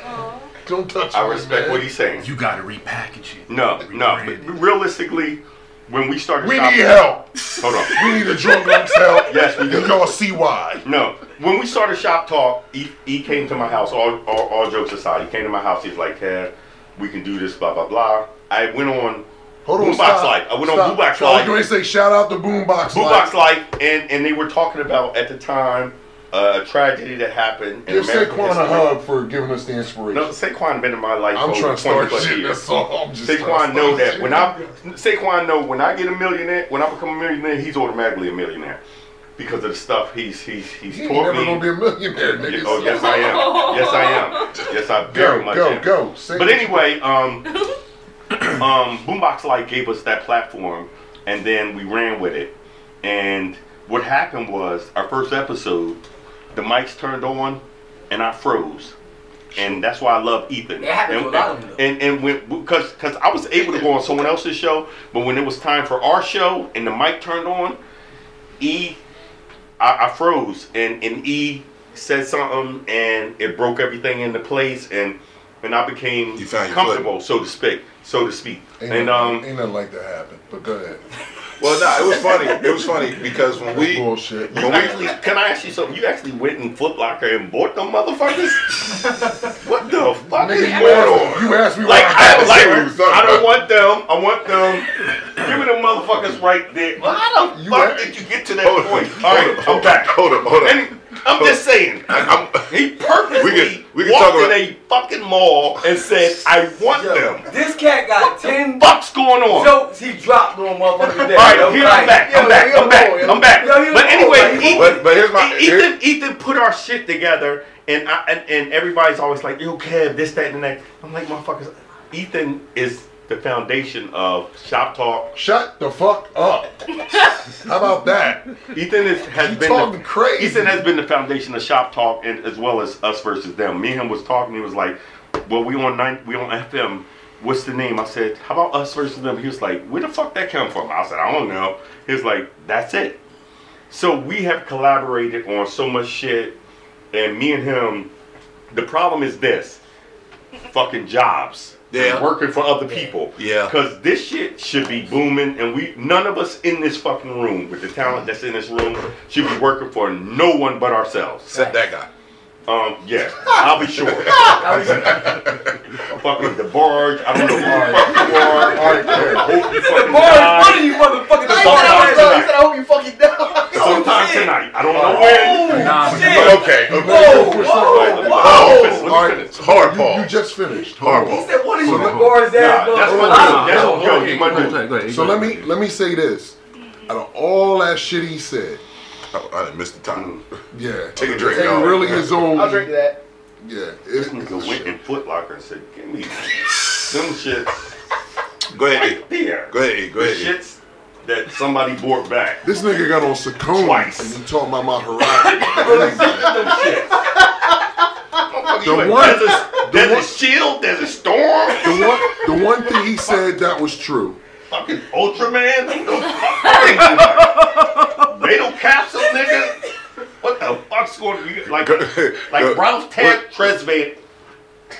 Don't touch I me, respect man. what he's saying. You gotta repackage it. No, no. But realistically, when we started, We Shop need help. Hold on. We need a drunk unk's help. Yes, we do. And y'all see why. No, when we started Shop Talk, he, he came to my house. All, all, all jokes aside, he came to my house. He's like, "Kev, we can do this." Blah blah blah. I went on Hold on, Boombox stop. Life. I went on Stop. Boombox So I was going to say shout out to Boombox Boombox Life. Life, and and they were talking about at the time uh, a tragedy that happened. Give Saquon a history. hug for giving us the inspiration. No, Saquon been in my life I'm for trying over to start 20 plus shit. years. I'm just Saquon know that shit. when I Saquon know when I get a millionaire, when I become a millionaire, he's automatically a millionaire because of the stuff he's he's he's He taught never me. gonna be a millionaire, nigga. oh yes, I am. Yes, I am. Yes, I very Go, much go, am. go. Say But anyway, um, [LAUGHS] [CLEARS THROAT] um, Boombox Life gave us that platform, and then we ran with it. And what happened was our first episode, the mics turned on, and I froze. And that's why I love Ethan. It happened and, to a lot of them, though. And and when because because I was able to go on someone else's show, but when it was time for our show and the mic turned on, E, I, I froze, and and E said something, and it broke everything into place, and and I became comfortable, so to speak, so to speak. Ain't, and um, ain't nothing like that happen. But go ahead. [LAUGHS] Well, no, it was funny. It was funny because when we Bullshit. you actually, can I ask you something? You actually went in Foot Locker and bought them motherfuckers? [LAUGHS] what the fuck is going you on? asked, you asked me Like, why I, like. I don't want them. I want them. Give me the motherfuckers right there. Well, how the You fuck asked- did you get to that Hold point? hold All right, on, I'm hold back. hold up, hold up. And I'm just saying. I'm, He purposely We can- we can walked talk about- in a fucking mall and said, "I want Yo, them." this cat got ten Fuck's going on? jokes he dropped on motherfuckers today. All right, yo. here Like, I'm back. yo, I'm back. I'm back. yo, I'm back. yo, yo, But anyway, like, Ethan, but, but here's my Ethan, Ethan put our shit together, and I and, and everybody's always like, "Yo, Kev, this, that, and that." I'm like, "Motherfuckers, Ethan is the foundation of Shop Talk. Shut the fuck up. [LAUGHS] How about that? Ethan is, has You been talking the, crazy. Ethan has been the foundation of Shop Talk, and as well as us versus them. Me and him was talking. He was like, "Well, we on nine, we on FM. What's the name?" I said, "How about us versus them?" He was like, "Where the fuck that come from?" I said, "I don't know." He was like, "That's it." So we have collaborated on so much shit, and me and him. The problem is this: fucking jobs. Yeah. And working for other people. Yeah. Because this shit should be booming, and we none of us in this fucking room with the talent that's in this room should be working for no one but ourselves. Except that guy. Um, yeah, [LAUGHS] I'll be sure. fucking the barge. I don't know who the fuck you are. All right, Kev. Hope you The fucking bar is die. one of you motherfuckers. The I bar said, is I said, I hope you fucking die. Sometime tonight. I don't know when. Nah, Shit. Okay. okay. Whoa, For whoa, some- whoa. Oh, Let me All finish. right, Hard you, you just finished. Hard He pause. said, what is you So- the bar is Nah, that's my Wow. dude. That's Go yo, ahead, you my dude. So let me let me say this. Out of all that shit he said, Oh, I didn't miss the time. Mm. [LAUGHS] yeah, Take a drink, It y'all. really his own. I'll drink that. Yeah, This it, nigga went in Foot Locker and said, "Give me [LAUGHS] them shit Go ahead, right there." Go ahead. Go ahead. E. shits that somebody bought back. this nigga got on Saucony Twice. and he talking about my horizon. [LAUGHS] Them shits. Motherfucker, The a one- desert, the desert one- shield, desert storm, the one, the one thing he said that was true. fucking Ultraman. What the fuck are capsule, nigga. What the fuck's fuck's going on? Like, like Ralph Ted Tresvant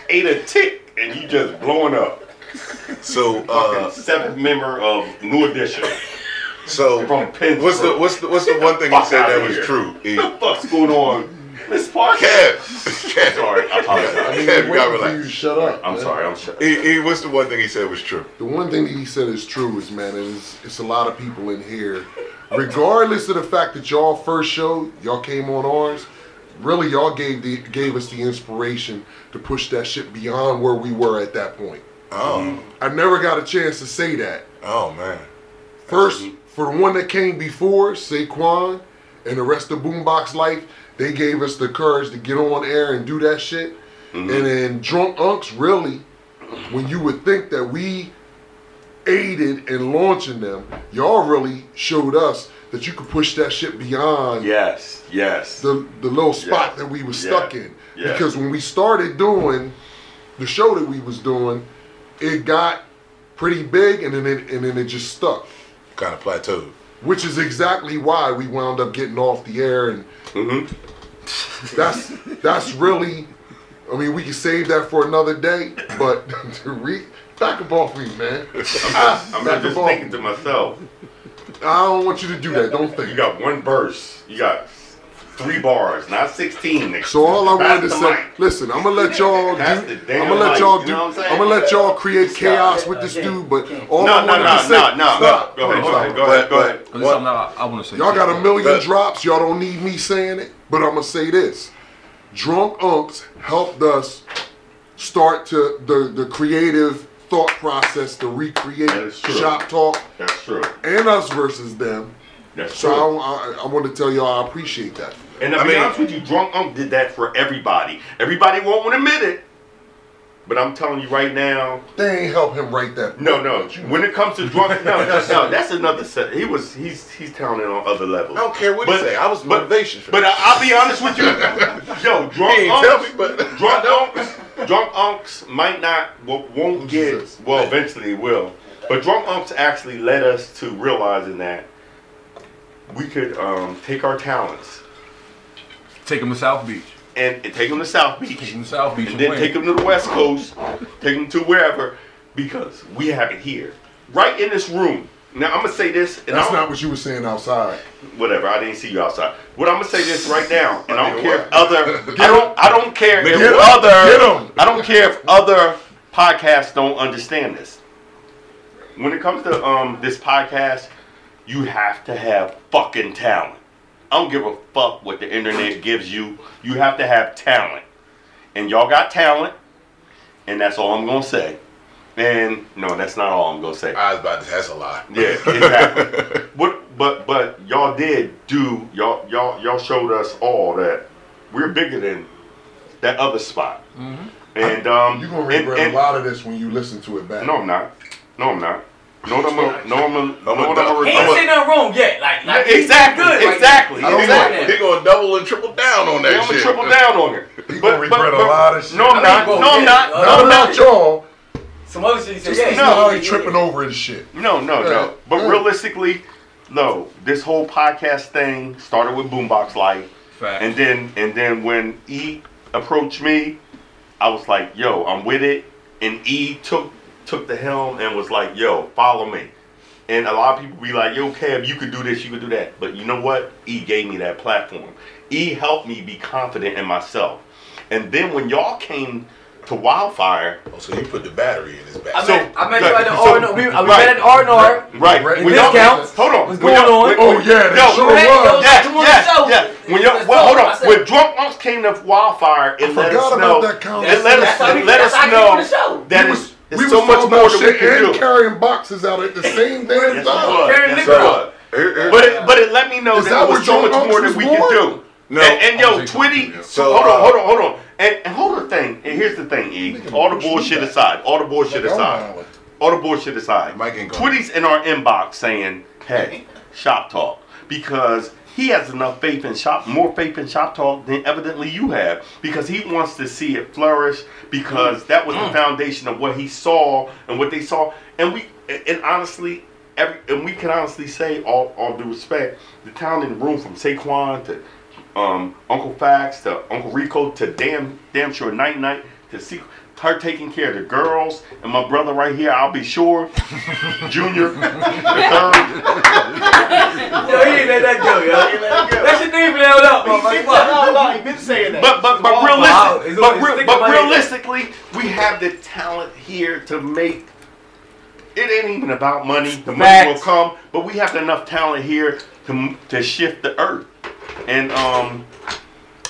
ate a tick and you just blowing up. So, uh, seventh member of New Edition. so From Penn what's the what's the what's the one thing he Fuck said outta that was true? E? What the fuck's going on? Miss Parker? Kev, Kev, Sorry, I apologize. Kev, you Waiting gotta for you shut up. I'm man. sorry, I'm sorry. E, E, what's the one thing he said was true? The one thing that he said is true is, man, and it's, it's a lot of people in here, regardless of the fact that y'all first show, y'all came on ours, really y'all gave the gave us the inspiration to push that shit beyond where we were at that point. Oh, I never got a chance to say that. oh man. First, for the one that came before, Saquon, and the rest of Boombox Life, they gave us the courage to get on air and do that shit. Mm-hmm. And then Drunk Unks, really, when you would think that we aided in launching them, y'all really showed us that you could push that shit beyond Yes, yes. the the little spot Yeah. that we was Yeah. stuck in. Yeah. Because when we started doing the show that we was doing, it got pretty big and then it and then it just stuck. Kind of plateaued. Which is exactly why we wound up getting off the air and Mm-hmm. that's that's really I mean we can save that for another day, but [LAUGHS] to re back up off me, man. Ah, [LAUGHS] I'm not just thinking to myself, I don't want you to do that. Don't think. you got one verse, you got three bars, not 16. nigga. So all I wanted to say, mic. listen, I'm gonna let y'all do. That's I'm gonna let mic, y'all you do. know I'm? I'm gonna let y'all create Stop. chaos with this Okay. dude. But all No, I no, wanted no, to say, no, no. stop. Go ahead, go ahead, go ahead, go ahead. There's something I, I want to say. Y'all got a million But- drops. Y'all don't need me saying it, but I'm gonna say this: Drunk Unks helped us start to the the creative thought process to recreate That is true. shop talk That's true. and us versus them. That's So true. I, I, I want to tell y'all I appreciate that. And to I be mean- honest with you, Drunk Unk did that for everybody. Everybody won't admit it, but I'm telling you right now, They ain't help him write that. no, book, no. but When it comes to Drunk, no, no, [LAUGHS] that's another set. He was, he's, he's talented on other levels. I don't care what But- he say. I was but- motivation for But. I, I'll be honest with you, [LAUGHS] yo, Drunk He ain't tell me, but [LAUGHS] Drunk Unks, Drunk Unks might not, wo- won't get, well, eventually it will. But Drunk Unks actually led us to realizing that we could um, take our talents Take them to South Beach. And, and take them to South Beach. Take him to South Beach and and, then win. take them to the West Coast, take them to wherever, because we have it here, right in this room. Now I'm gonna say this, and That's not what you were saying outside. whatever. I didn't see you outside. What I'm gonna say this right now, and I don't care if [LAUGHS] other, I don't, I don't care if 'em, other. I don't care if other podcasts don't understand this. When it comes to um this podcast, you have to have fucking talent. I don't give a fuck what the internet gives you. You have to have talent. And y'all got talent, and that's all I'm gonna say. And no, that's not all I'm gonna say. I was about to. That's a lie. Yeah, exactly. [LAUGHS] but but but y'all did do y'all y'all y'all showed us all that we're bigger than that other spot. And um, You're gonna and- regret and- a lot of this when you listen to it back. No, I'm not. No, I'm not. No, I'm a, no, I'm a, no, I'm a I'm dog. a, He ain't I'm say nothing wrong yet. Like, a, like he's exactly, good right exactly, now. I don't exactly. want He gonna double and triple down on that Yeah, I'm gonna triple down on it. [LAUGHS] He gonna regret a lot of shit. No, I'm not. No, I'm not. No, Not I'm about not. y'all. Some other shit he Just yeah, yeah, yeah, how yeah, tripping yeah. over his shit. No, no, Yeah. no. But Yeah. realistically, no. This whole podcast thing started with Boombox Life, Fact. and then and then when E approached me, I was like, "Yo, I'm with it." And E took took the helm and was like, "Yo, follow me." And a lot of people be like, "Yo, Kev, you could do this, you could do that." But you know what? E gave me that platform. E helped me be confident in myself. And then when y'all came to Wildfire, Oh, so you put the battery in his back. I So- met, I met you at the so- R&R. We, we right. met at R&R. Right. Right. When y'all- discounts. Hold on. What's When going y'all- on? when- Oh yeah, they yo, sure was. yo, Yeah, you on the yeah, When y'all, well, hold on. said- When Drunk Unks came to Wildfire, it let forgot us about know. that conversation. It let us, That's how we- it let that's us how I came on the know show. that we it's, we so much more about that we shit can and do. carrying boxes out at the same damn Yes, time. was. Carrying Yes, it liquor. was. Here- here- But it, but it let me know that, that there was so much more that was we can do. No. and, and yo, Twitty. it. So, hold uh, on, hold on, hold on. And, and hold the thing. And here's the thing, E. All the bullshit aside. All the bullshit aside. All the bullshit aside. Mike ain't. Twitty's in our inbox saying, "Hey, [LAUGHS] Shop Talk," because he has enough faith in Shop, more faith in Shop Talk than evidently you have, because he wants to see it flourish. Because that was the foundation of what he saw and what they saw, and we, and honestly, every, and we can honestly say, all, all due respect, the talent in the room from Saquon to um, Uncle Facts to Uncle Rico to damn damn sure Night Night to see her taking care of the girls and my brother right here. I'll be sure, [LAUGHS] Junior, the third. Yo, he ain't let that go, yo. That shit name held up. He- he- No, no, been saying that. But but but Wow, realistic, it's but, always re- sticking but realistically, we have the talent here to make. It ain't even about money. The money will come, but we have enough talent here to to shift the earth, and um,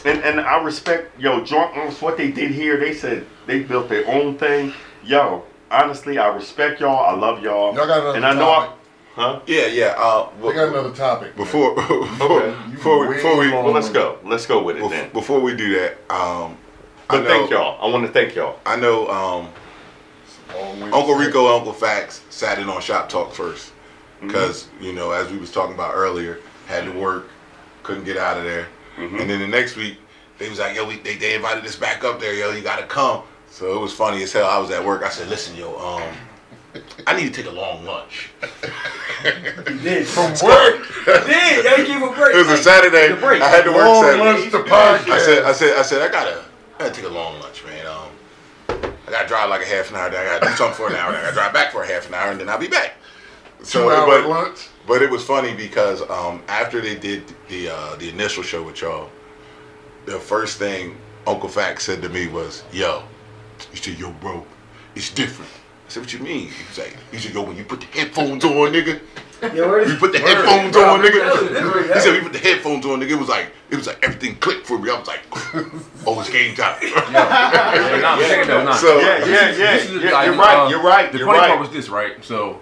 and and I respect yo drunk Unks, what they did here. They said they built their own thing. Yo, honestly, I respect y'all. I love y'all. Y'all got another and I know I, huh? Yeah, yeah. Uh, We got another topic. before [LAUGHS] before Okay. before, we, before we. Well, let's go. Let's go with it bef- then. before we do that, um, I know, thank y'all. I want to thank y'all. I know um, Long way to Uncle say. Rico, Uncle Facts sat in on Shop Talk first Mm-hmm. because you know as we was talking about earlier, had to work, couldn't get out of there, Mm-hmm. and then the next week they was like, yo, we, they, they invited us back up there, yo, you gotta come. So it was funny as hell. I was at work. I said, listen, yo, um, I need to take a long lunch. [LAUGHS] He did. From [LAUGHS] work, He did. Yo, gave a break. It was a Saturday. break. I had to work long Saturday. lunch to podcast. I said, I said, I said, I gotta, I gotta take a long lunch, man. Um, I gotta drive like a half an hour. Then I gotta do something for an hour. Then I gotta drive back for a half an hour, and then I'll be back. two hour but, lunch. but it was funny because um, after they did the uh, the initial show with y'all, the first thing Uncle Facts said to me was, "Yo," he said, "Yo, bro, it's different." I said, "What you mean?" He was like, "He said, yo, when you put the headphones on, nigga." Yo, You put the Word. headphones Bro, on, nigga. He said yeah. we put the headphones on, nigga. It was like it was like everything clicked for me. I was like, oh, it's game time. But nah, check it out, nah. So- Yeah, yeah, yeah. Is yeah, like, you're right. uh, you're right. The you're funny right. part was this, right? So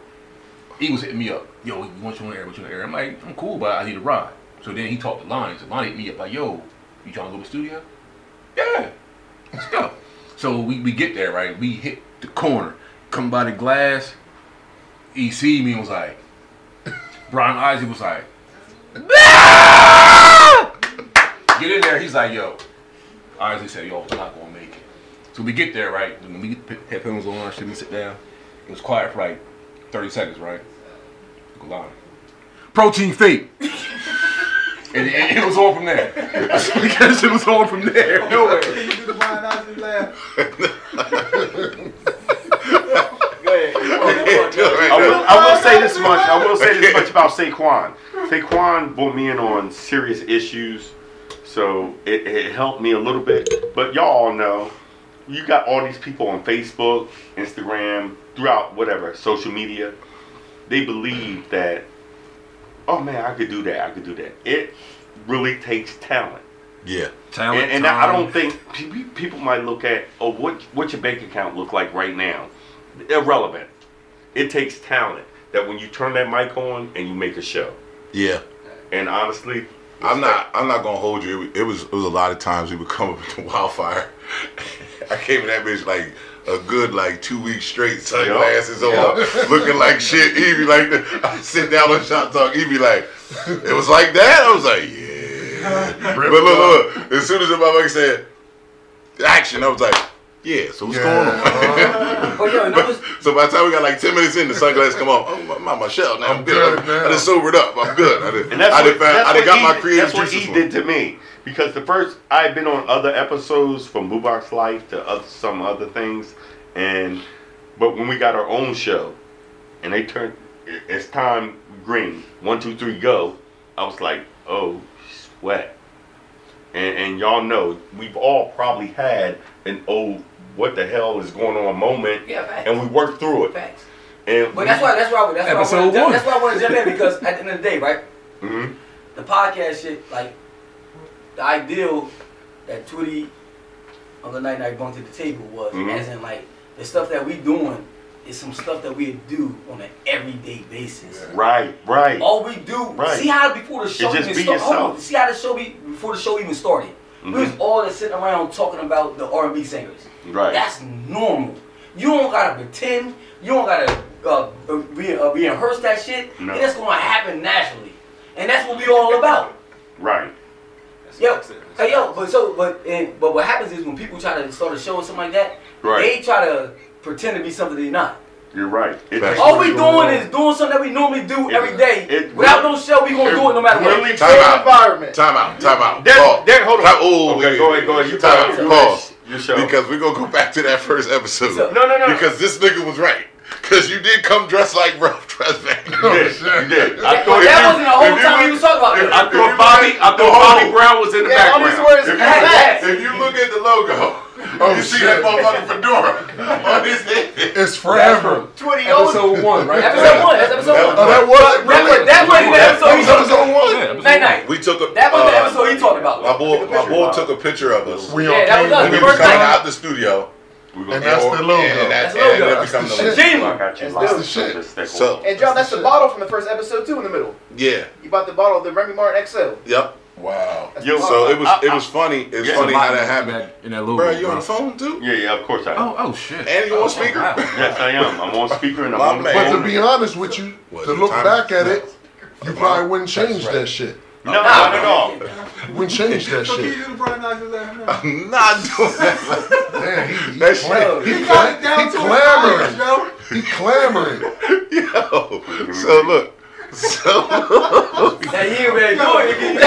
he was hitting me up. Yo, we want you on the air, want you on the air. I'm like, I'm cool, but I need a ride. So then he talked to Lonnie. So Lonnie hit me up like, yo, you trying to go to the studio? Yeah, let's go. So we, we get there, right? We hit the corner, come by the glass. See me and was like, [LAUGHS] Brian Isaac was like, ah! get in there. He's like, yo. Isaac said, yo, I'm not gonna make it. So we get there, right? When we the headphones on, shit, we sit down. It was quiet for like 30 seconds, right? Protein fake. [LAUGHS] and it, it was on from there. because it was on from there. Nowhere. You do the Brian Osmond laugh. Go ahead. I will, I will say this much. I will say this much about Saquon. Saquon brought me in on serious issues, so it, it helped me a little bit. But y'all all know, you got all these people on Facebook, Instagram, throughout whatever social media. They believe that, oh man, I could do that. I could do that. It really takes talent. yeah, Talent, And, and I don't think people might look at, oh, what what your bank account look like right now? Irrelevant. It takes talent that when you turn that mic on and you make a show. yeah. And honestly, I'm not. I'm not gonna hold you. It was. It was a lot of times we would come up with the wildfire. [LAUGHS] I came in that bitch like a good like two weeks straight, sunglasses on, [LAUGHS] looking like shit. He be like, I [LAUGHS] sit down on shop talk. He be like, it was like that. I was like, yeah. but look, look, look. As soon as the motherfucker said action, I was like, yeah. So what's Yeah. going on? [LAUGHS] Oh, yo, and that was, So by the time we got like ten minutes in, the sunglasses come off. Oh, I'm, I'm my shell now. I'm, I'm good. good now. I just sobered up. I'm good. I did. and that's I what, did found, that's I did what got my E- creative That's what juices he flowing. did to me because the first I had been on other episodes from Boombox Life to other, some other things, and but when we got our own show, and they turned, it's time green one two three go. I was like, oh sweat, and and y'all know we've all probably had an oh what the hell is going on moment, yeah, facts. and we worked through it. Facts. And But that's why, that's why, that's why, I Episode wanna, one. that's why I want to jump in because at the end of the day, right? hmm the podcast shit, like the ideal that Twitty on the night night brought to the table was Mhm. as in like the stuff that we doing is some stuff that we do on an everyday basis. Right, right. All we do, Right. see how before the show just even started. yourself. See how the show be before the show even started. We was all just sitting around talking about the R and B singers. Right. That's normal. You don't gotta pretend. You don't gotta uh, re- uh, rehearse that shit. No. And that's gonna happen naturally. And that's what we all about. Right. Yo, hey, yo, but so, but, and, but what happens is when people try to start a show or something like that, Right. they try to pretend to be something they're not. You're right. It All we really- doing is doing something that we normally do It- every day. it Without no show, we gonna do it no matter what. really Time out. environment. Time out. Time out. That- Pause. that- hold on. Time- oh, Okay, wait, go ahead, go ahead. You Time talk. out. Pause. Your show. Because we're gonna go [LAUGHS] back to that first episode. So- No, no, no, no. Because this nigga was right. Because you did come dressed like Ralph Tresvant. You did. You did. I thought that you- wasn't the whole if you time he look- was talking about if- I thought Bobby. I thought Bobby Brown was in the Yeah, all these background. words If you, facts. if you look at the logo, Oh, you see that motherfucking fedora on his head. It's forever. 20. Episode one, right? Episode one. That's episode That one. Oh, that wasn't That, really. was- that wasn't the episode he was episode one. Yeah, Night night. We took a. That was the uh, episode he talked about. My boy, my boy took a picture of us. We Yeah, all that was us. when we the was first coming out the studio. We And gonna that's the logo. and that, That's the and logo. that That's the the shit. Gene. I got you. That's the shit. So And John, that's the bottle from the first episode too in the middle. yeah, You bought the bottle of the Remy Martin XL. yep. Wow. Yo, So it was I- it I- was funny. It's Yeah. funny how that In happened. that, in that logo. Bro, you bro. on the phone too? Yeah, yeah, of course I am. Oh, oh shit. And you on Oh, speaker? wow. Yes, I am. I'm on speaker and I'm on the man. But to be honest with you, Was to look back at it, you probably wouldn't change that shit. No, not at all. Wouldn't change that So can you shit. do the Brian Knight let him? I'm not doing that. Man, he, he, That cla- shit- he, He got it down he to a clamoring. science, yo. He clamoring. [LAUGHS] Yo. So look. So Now you better do it. You can you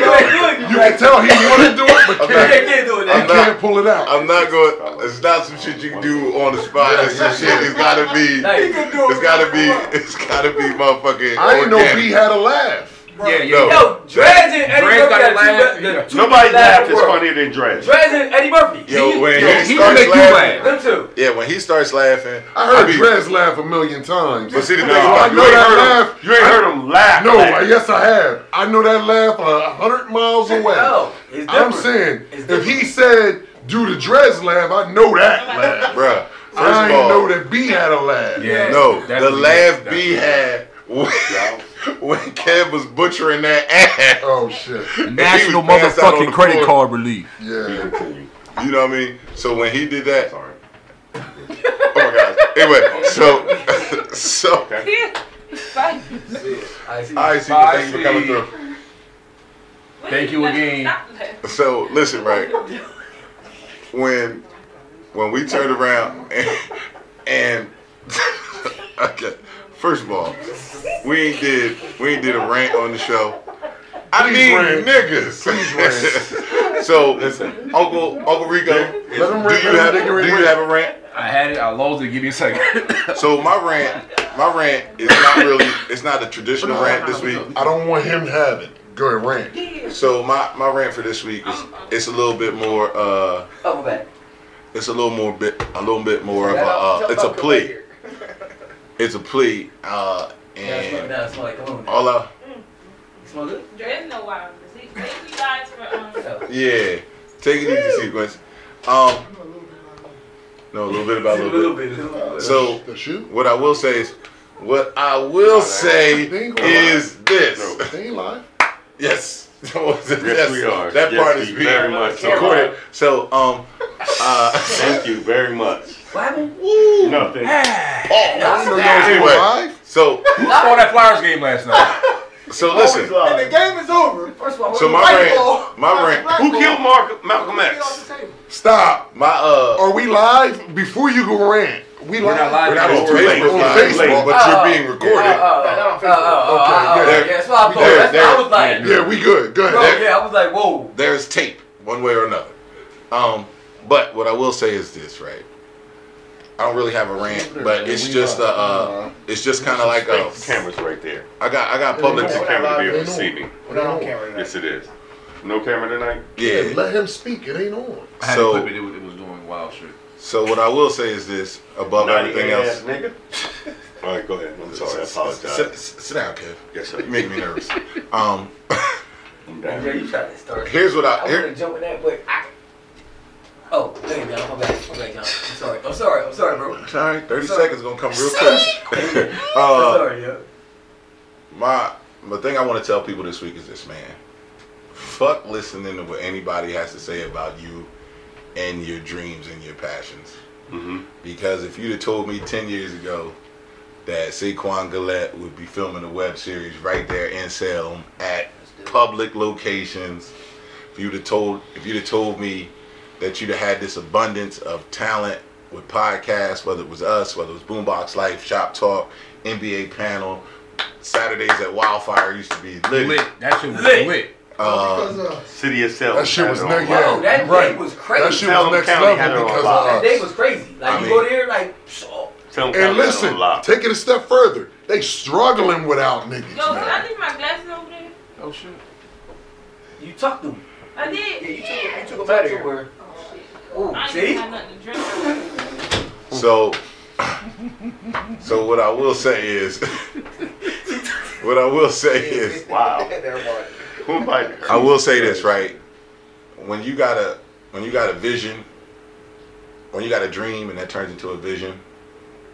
better do it. You can tell he want to do it, but You can't. can't do it. He I'm not- can't pull it out. I'm not going. It's not some shit you can do on the spot. It's some shit. It's gotta be. Like, It's gotta be. It's gotta be motherfucking. I didn't know organic. B had a laugh. Yeah, yeah. No. Yo, Dreads and Eddie Dreads Murphy got are a laugh, two yeah. the two Nobody's best laugh is funnier than Dread. Dreads and Eddie Murphy. Yo, when Yo, he he can starts make laughing. laugh. Them two. Yeah, when he starts laughing. I heard be- Drez laugh a million times. But see the No, thing I about know you ain't that heard laugh. him. You ain't heard him laugh. No, laugh. yes I have. I know that laugh a hundred miles [LAUGHS] away. No, it's I'm saying, if he said do the Drez laugh, I know that [LAUGHS] laugh. Bruh, first I of ain't all, know that B had a laugh. Yeah. no, the Definitely. laugh B Definitely. had [LAUGHS] when, [LAUGHS] when Kev was butchering that ass. Oh shit. National He was passed out on motherfucking credit floor. card relief. Yeah. You know what I mean? So when he did that, Sorry. oh my god. Anyway, so [LAUGHS] so Bye. I see. I see. Bye, Thank you for coming see. through. Thank you again. So listen, right? When when we turned around and, and [LAUGHS] okay, first of all, we ain't did we ain't did a rant on the show. I Please mean rant. niggas. Please [LAUGHS] so listen, Uncle Uncle Rico, Let him do you have do you have a rant? I had it. I lost it. Give me a second. [LAUGHS] So my rant, my rant is not really, it's not a traditional rant this week. I don't want him to have it. Go ahead, rant. So my, my rant for this week is it's a little bit more uh Oh, it's a little more bit a little bit more of a uh, it's a out to plea. Right here. It's a plea. Uh Now it's not- and now it's not like, on. all I Smell good? There is no wild. See, you guys for um. [LAUGHS] yeah. Take it easy Cequnce. Um no, a little bit about a [LAUGHS] A little little bit. bit. a little bit. So what I will say is what I will say They ain't gonna lie. is this. [LAUGHS] Ain't lying. Yes. yes, Yes, we are. That Yes, part is being very much so recorded. So, um, uh, Thank you very much. What happened? Nothing. I didn't know y'all was Anyway. so, Who saw that Flyers game last night? so listen. And the game is over. First of all, So my right rant, ball. my rant, Who killed Mark, Malcolm X? off the table. Stop. my uh, Are we live? Before you go rant. We We're live. not live. we're not on It's late. Facebook On Live, Facebook. but Oh. you're being recorded. Oh, oh, Not on oh, Facebook. oh, oh, Okay, oh, oh, yeah, that's what I thought. There, That's what I was like. Yeah, we good. Good. Bro, ahead. yeah, I was like, whoa. There's tape, one way or another. Um, but what I will say is this, right? I don't really have a rant, but it's just uh, uh it's just kind of like a, camera's right there. I got I got public, want the camera to be able to see me. We're not on camera. Yes, it is. No camera tonight? yeah. Let him speak. It ain't on. I had So- clip it. It was, doing wild shit. So what I will say is this, above everything Naughty else. ass nigga. [LAUGHS] All right, go ahead. I'm sorry. I Sit, apologize. sit- sit down, Kev. Yes, sir. You make me nervous. [LAUGHS] Um, [LAUGHS] I'm Yeah, you tried to start. here's what I I wanted here. to jump in that, but I. Oh, thank you, John. My bad. My bad, John. I'm sorry. I'm sorry. I'm sorry, bro. Sorry, thirty Sorry. seconds gonna come real quick. [LAUGHS] I'm uh, sorry, yo. my the thing I want to tell people this week is this, man. Fuck listening to what anybody has to say about you and your dreams and your passions. Mm-hmm. Because if you'd have told me ten years ago that Saquon Gillette would be filming a web series right there in Salem at public locations, if you'd have told if you'd have told me that you'd have had this abundance of talent with podcasts, whether it was us, whether it was Boombox Life, Shop Talk, NBA panel, Saturdays at Wildfire used to be lit. Lit. That shit was Lit. lit. Uh, Because, uh, City of Sales. That shit was had next. on Yeah. Wow, that right. day was crazy. That shit Pelham was next County level on because lock. of That day was crazy. Like I you mean- go there, like oh, Pelham And had it on listen, lock. take it a step further. They struggling without niggas. Yo, can I man. leave my glasses over there? Oh shit. you tucked them. I did. Yeah, did. you took, you took them out of here. Where- Oh shit. Oh, I see? even nothing to drink. so, so what I will say is, [LAUGHS] what I will say is, Wow. [LAUGHS] Never mind. Who invited her? I will say this, right? When you got a when you got a vision, when you got a dream and that turns into a vision,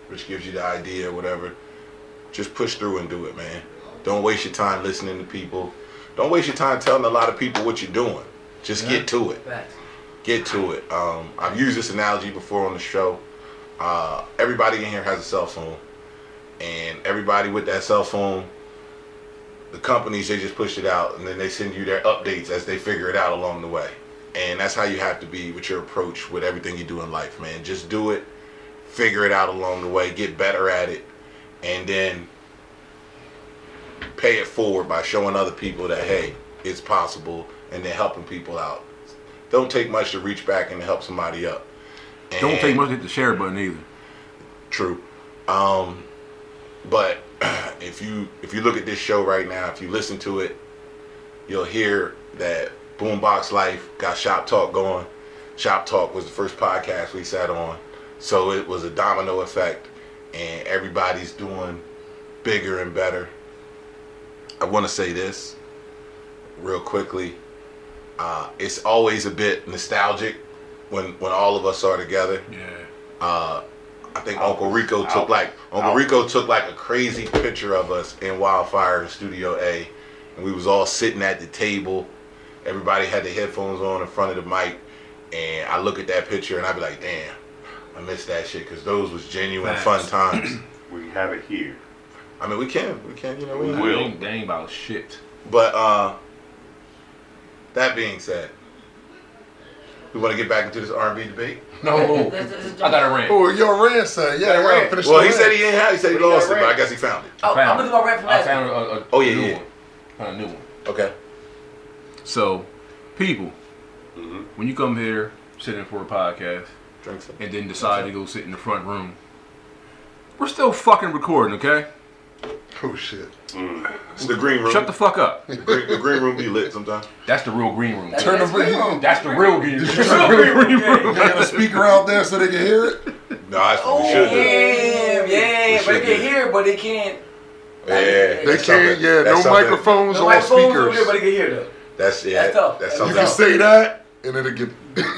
which gives you the idea or whatever, just push through and do it, man. Don't waste your time listening to people. Don't waste your time telling a lot of people what you're doing. Just get to it. Facts. Get to it. Um, I've used this analogy before on the show. Uh, everybody in here has a cell phone, and everybody with that cell phone the companies they just push it out and then they send you their updates as they figure it out along the way and that's how you have to be with your approach with everything you do in life man just do it figure it out along the way get better at it and then pay it forward by showing other people that hey it's possible and then helping people out don't take much to reach back and help somebody up Don't take much to hit the share button either. True. Um, but [CLEARS THROAT] if you if you look at this show right now, if you listen to it, you'll hear that Boombox Life got Shop Talk going. Shop Talk was the first podcast we sat on, so it was a domino effect, and everybody's doing bigger and better. I want to say this real quickly. Uh, it's always a bit nostalgic when when all of us are together. Yeah. Uh, I think Uncle Rico took Out. like Uncle Out. Rico took like a crazy picture of us in Wildfire in Studio A, and we was all sitting at the table. Everybody had their headphones on in front of the mic, and I look at that picture and I be like, damn, I miss that shit because those was genuine fun times. [CLEARS THROAT] We have it here. I mean, we can, we can, you know, we We will. ain't, they ain't about shit. But uh, that being said, we want to get back into this R&B debate. [LAUGHS] No. That's- that's- I got a rant. Oh, your rant said, yeah, Got yeah, rant. finish Well, he rant. said he ain't have. He said he What lost it, but I guess he found it. Oh, I'm gonna do my rap from I last found week. a, a, a Oh, yeah, new yeah. one. Found a new one. Okay. So, people, Mhm. when you come here, sit in for a podcast, Drink some. and then decide to go sit in the front room, we're still fucking recording, okay? Oh shit. Mm. It's the green room. Shut the fuck up. the, green, the green room be lit sometimes. That's the real green room. Turn the green room. That's the real green room. That's the the real green room. They got a speaker out there so they can hear it. No, that's what Oh, we should do. yeah, yeah, We but they can do. hear, but they can't. Yeah, They can't, something- yeah, that's no something- microphones No on microphones over there, but speakers. they can hear though. That's yeah. That's tough. That's That's something. You can say that, and it'll get.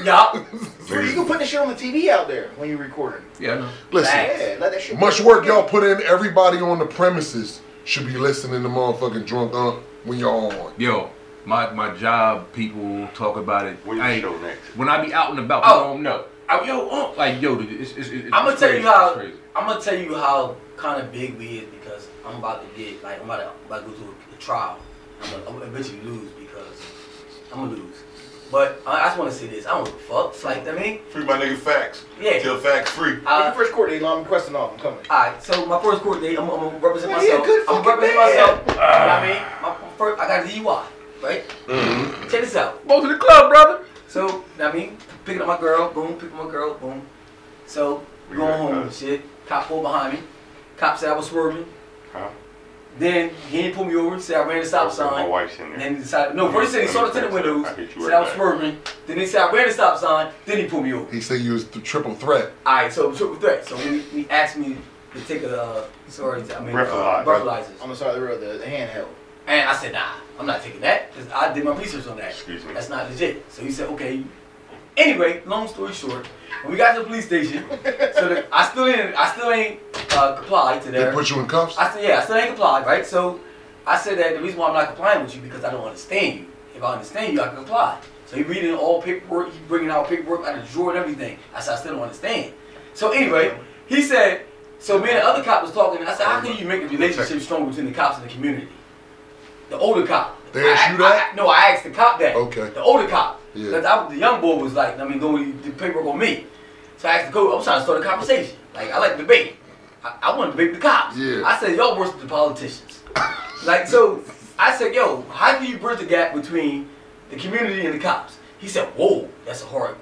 Yup. [LAUGHS] So you can put the shit on the TV out there when you're recording. Yeah, I know. Listen, Yeah, let that shit. much work y'all put in. Everybody on the premises should be listening to motherfucking drunk unk when y'all on. Yo, my, my job, people talk about it. When I- you show next. when I be out and about, Oh. people don't know. I, yo, uh, like, yo, dude, it's, it's, it's I'm gonna it's tell crazy. you how. I'm gonna tell you how kind of big we is because I'm about to get like I'm about to, I'm about to go through a, trial. I'm gonna, I'm gonna eventually lose because I'm gonna lose. But I, I just want to see this. I don't give a fuck. It's like I mean, Free my nigga facts. Yeah. Till facts free. What's uh, your first court date? I'm requesting off. I'm coming. Alright, so my first court date, I'm, I'm gonna represent Yeah, he a myself. good I'm gonna represent man. myself. You know what I mean? My, my first, I got a DUI, right? Mm-hmm. Check this out. Go to the club, brother. So, you know what I mean, picking up my girl, boom, picking up my girl, boom. So, we We going home and shit. Cop pulled behind me. Cop said I was swerving. Huh? Then he didn't pull me over. He said I ran the stop sign. My sign. wife's in there. then he decided, no, first he said he saw the tinted windows. I hit you Said right I was back. swerving. Then he said I ran the stop sign. Then he pulled me over. He said you was the triple threat. Alright, so triple threat. So he, he asked me to take a, uh, sorry, I mean, uh, Breathalyzer. breathalyzers. On the side of the road, the, the handheld. And I said, nah, I'm not taking that because I did my research on that. Excuse me. That's not legit. So he said, okay. Anyway, long story short, when we got to the police station, so the, I still ain't, I still ain't uh, complied to They put you in cuffs. I said, yeah, I still ain't complied, right? So I said that the reason why I'm not complying with you because I don't understand you. If I understand you, I can comply. So he reading all paperwork, he bringing out paperwork out of the drawer and everything. I said, I still don't understand. So anyway, he said, so me and the other cop was talking. and I said, how can you make the relationship strong between the cops and the community? The older cop. They asked you that? I- no, I asked the cop that. Okay. The older cop. Yeah. I- the young boy was like, I mean, doing the paperwork on me. So I asked the coach, I'm trying to start a conversation. Like, I like debate. I, I want to debate the cops. Yeah. I said, y'all worse than the politicians. [COUGHS] like, so I said, yo, how do you bridge the gap between the community and the cops? He said, whoa, that's a hard.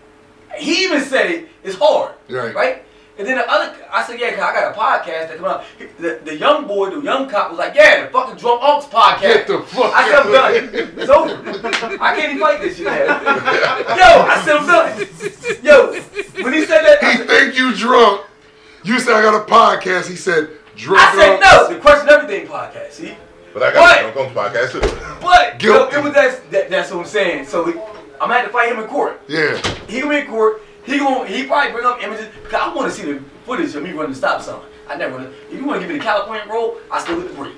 He even said it, it's hard. Right. Right? And then the other, I said, yeah, 'cause I got a podcast that come out. The, the young boy, the young cop was like, yeah, the fucking Drunk Unks podcast. Get the fuck I said, I'm done. It's over. I can't even fight this shit. Yo, I said, I'm done. Yo, when he said that, I He said, think you drunk. You said I got a podcast. He said drunk. I said no. The Question Everything podcast. See, But I What? got Drunk Unks podcast too. but yo, Guilty. it was that, that. That's what I'm saying. So he, I'm gonna have to fight him in court. Yeah. He gonna be in court. He gonna he probably bring up images because I want to see the footage of me running the stop sign. I never. If you want to give me the California roll, I still hit the brake.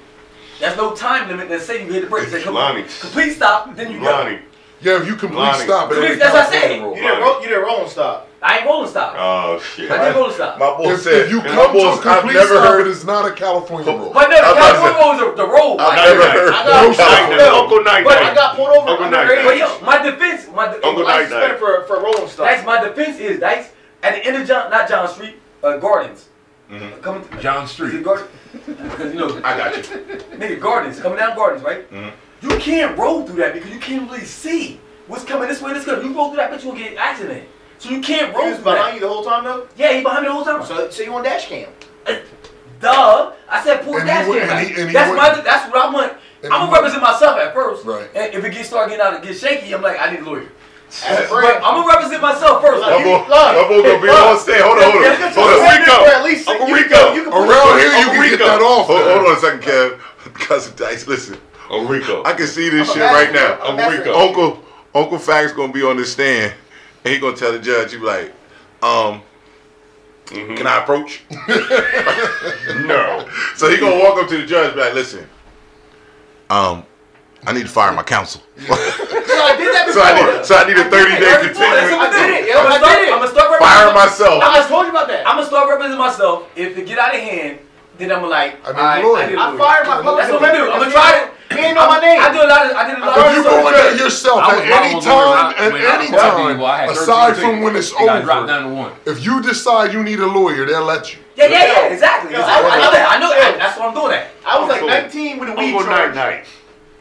There's no time limit that say you hit the brake. Say, come Lonnie. complete stop, then you go. Lonnie. Yeah, if you complete Lonnie. stop, it ain't a That's what I California said. You didn't roll. You didn't roll and stop. I ain't rolling stop. Oh shit. I didn't roll stop. My boy If, said, if you my come to boys, a I've never stop, heard. it is not a California roll. But no, the I'm California say- roll is the, the roll. I've like- never heard. I got- no No Night. Uncle Night But Night. I got pulled over. Uncle under Night. But yo, my defense, my de- Uncle I Night was for for rolling stop. That's my defense is Dice at the end of John, not John Street, uh, Gardens. Mm-hmm. Coming to, John is it Street. [LAUGHS] Because you know, I got you. [LAUGHS] nigga, Gardens coming down Gardens, right? Mhm. You can't roll through that because you can't really see what's coming this way. This way. You roll through that, bitch, you will get an accident. So you can't roll. He roll was through behind that. you the whole time though. Yeah, he behind me the whole time. So so you on dash cam. Uh, duh. I said pull And that he and he- and he That's my. That's what I want. And I'm gonna represent myself at first. Right. And if it gets start getting out and get shaky, I'm like, I need a lawyer. But. I'm gonna represent myself first. My Like, boy, Look, my boy gonna be on stage. Hold on, hold on. Let's Hold on. Wait, Rico. for At least Uncle you Rico. Can, you can Around here, you Uncle can get Rico. that off. Hold, hold on a second, Kev. [LAUGHS] Cousin Dice, listen. Oh Rico. I can see this I'm shit right now. I'm a Uncle master. Rico. Uncle Uncle Fact's gonna be on the stand, and he gonna tell the judge, he be like, um, Mhm. can I approach? [LAUGHS] [LAUGHS] No. So he gonna walk up to the judge, and be like, listen, um, I need to fire my counsel. [LAUGHS] So I did that so. I need, so I need a thirty day That's what I continuous did it. Yeah, I'm I gonna start. did. I'm gonna start fire representing myself. I just told you about that. I'm gonna start representing myself. If it get out of hand, then I'm like, I need a alright, lawyer. need a I fired my That's what I'm gonna do. I'm gonna try it. He ain't know my name. I do a lot of. I did a lot If of you research. go in there yourself I at was any time, at any time, people, I had 13 aside from when it's It got dropped over, down to one. if you decide you need a lawyer, they'll let you. Yeah, yeah, yeah. Exactly. Yo, exactly. I- I know that. I know that. That's what I'm doing. At. I was like 19 with a weed Uncle Night charge.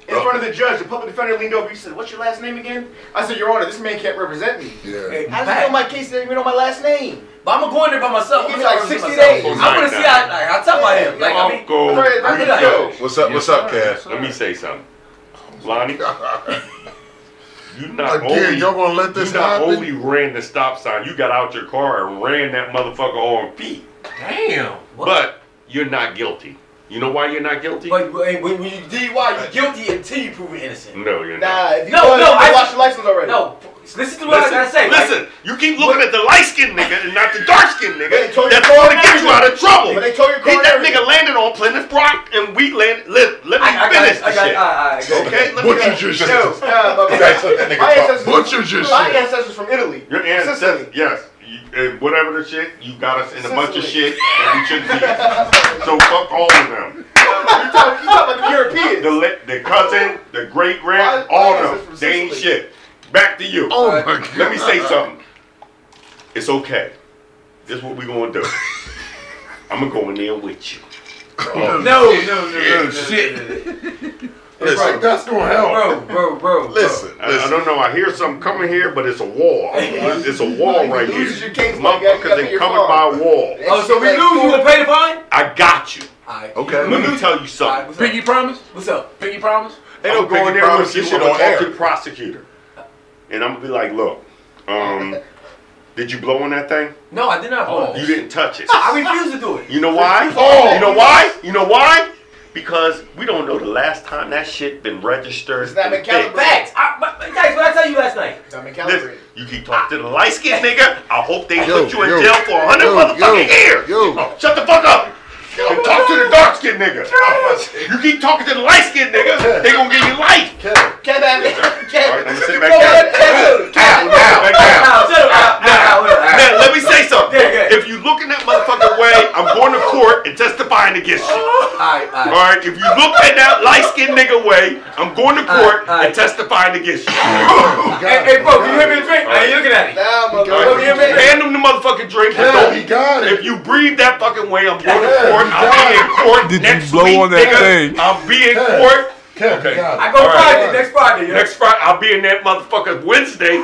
Night. In front of the judge, the public defender leaned over. He said, "What's your last name again?" I said, "Your Honor, this man can't represent me." Yeah. Hey, How does back. he know my case? He doesn't even know my last name. But I'm gonna go in there by myself. He I'm gonna like 60 myself. days. I'm gonna see how, like, how tough I am. Like, I mean, Uncle That's right, Rico. What's up? What's up, Kev? Let me say something. Lonnie, [LAUGHS] you not Again, only y'all gonna let this you not happen? only ran the stop sign, you got out your car and ran that motherfucker on feet. Damn. But you're not guilty. You know why you're not guilty? but when, when you DUI, you're guilty until you prove it innocent. no, you're not. Nah, if you No, no, I- lost your license already. No, listen to what I gotta say. right? Listen, you keep looking at the light skinned nigga and not the dark skinned nigga. told you That's to going call to get you out of trouble. But they told you to He, that everything. nigga landed on Plymouth Rock and we landed. Let, let me I, I finish got, I got, shit. all right, all right, good. Okay? Let Butcher me just Yo, [LAUGHS] shit. Uh, nah, my, You that nigga my ancestors, Butcher just my ancestors from Italy. Your ancestors, yes. You, and whatever the shit, you got us in a bunch of shit that we shouldn't be. so fuck all of them. You talking, you talking about the Europeans? The le- the cousin, the great grand, My- all my of ancestors them. from They ain't Sicily. shit. Back to you. Oh my god. Let me say something. It's okay. This is what we gonna do. I'm gonna go in there with you. No, no, no, no, no, no, shit. no, no, no. It's like that's gonna help. Bro, bro, bro. bro. Listen, I, I don't know. I hear something coming here, but it's a wall. [LAUGHS] It's a wall If right you here. loses your case, my guy, you gotta Motherfuckers pay ain't coming by a wall. Oh, so we lose, you four- gonna pay the fine? I got you. Alright. Okay. Let me tell you something. Alright, what's up? Pinky promise? What's up? Pinky promise? Ain't no I'm going pinky there with you. This I'm shit gonna on talk to air. the prosecutor, and I'm gonna be like, "Look, um, [LAUGHS] did you blow on that thing? No, I did not blow Oh. You didn't touch it. I refuse to do it. You know why? Oh. You know why? You know why? Because we don't know the last time that shit been registered. It's not and been fixed. calibrated. Facts. I, but, but guys, what I tell you last night? I'm in calibrated. you keep talking to the light skinned [LAUGHS] nigga. I hope they Yo, put you in yo, jail for a hundred yo, motherfucking yo, years. yo. Oh, shut the fuck up and talk to the dark skinned nigga. You keep talking to the light skinned nigga, they gonna give you light. Can I? Can I? Sit back down. Now, now, let me say something. If you look in that motherfucking way, I'm going to court and testifying against you. Oh. Alright, alright. If you look in that light skinned nigga way, I'm going to court and testifying against you. Hey, bro, can you hear me drink? I you looking at it. Hand him the motherfucking drink. If you breathe that fucking way, I'm going to court I'll be in court Did next you blow week, on that nigga. thing? I'll be in court. Okay. I go Friday, next Friday. Yeah. Next Friday, I'll be in that motherfucker Wednesday.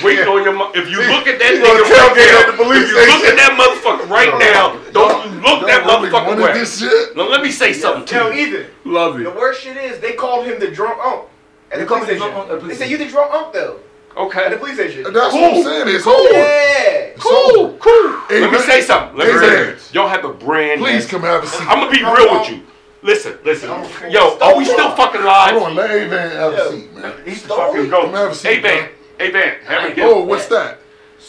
Waiting on your. If you look at that nigga right now, if you look at that motherfucker right now, don't look that motherfucker right. This shit. Now let me say something to you. either. Love it. The worst shit is they called him the drunk ump. At the police station. They said you the drunk ump though. Okay. The police station. That's cool. what I'm saying. It's cool. over. Yeah. It's cool. Over. Cool. Let me say something. Let me say something. Y'all have a brand. Please come have a seat. I'm gonna be real with you. Listen, listen. Yo, are we still fucking live? Hold on, let A-Van have a seat, man. He's the fucking go. Come have a seat, A-Van. A gift. Oh, what's that?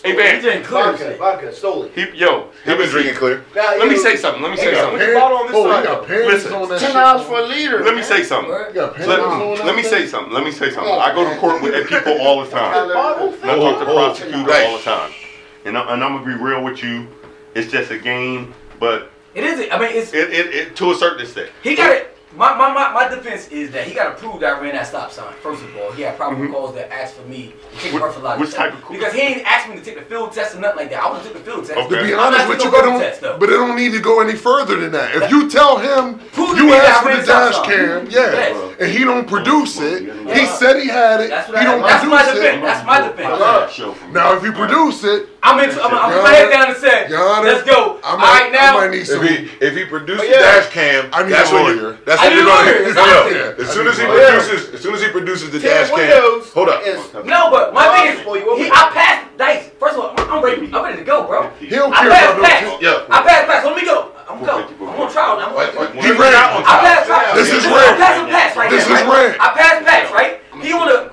Hey, man. He's drinking clear. Vodka, vodka, stole it. He, yo, he been drinking clear. Now, let me say something. Let me say something. Parents, on this oh, side. Got parents Listen, on that ten dollars for a liter. Let me say something. Let, let me say something. Let me say something. I go to court with [LAUGHS] people all the time. I talk to prosecutors all the time. And, I, and I'm gonna be real with you. It's just a game, but it is. I mean, it's it, it, it to a certain extent. He got it. My, my, my, my defense is that he got to prove that I ran that stop sign. First of all, he had probable mm-hmm. cause that asked for me to take what, a Which type of Because he ain't asked me to take the field test or nothing like that. I want to take the field test. Okay. To be honest with you, test, but it don't need to go any further than that. If you tell him prove you asked for the dash cam, yeah, yes. and he don't produce it, he said he had it. That's what he I, don't that's my defense. That's my defense. Now, if he produce it, I'm in, I'm, I'm Your head down and say, Honor, let's go. I might, All right, now. I need some. If he, if he produces oh, yeah. dash cam, I need that's a lawyer. You, that's I what you're going to do. As soon as he lawyer. produces, as soon as he produces the dash cam, hold up. Is, no, but my thing is, he, I passed dice. First of all, I'm ready. I'm ready to go, bro. He'll I passed pass. Yeah. I passed pass. Let me go. I'm going. I'm on trial now. I'm on he ran. I passed pass. This is red. I passed pass right This is red. I passed pass right. He wanna.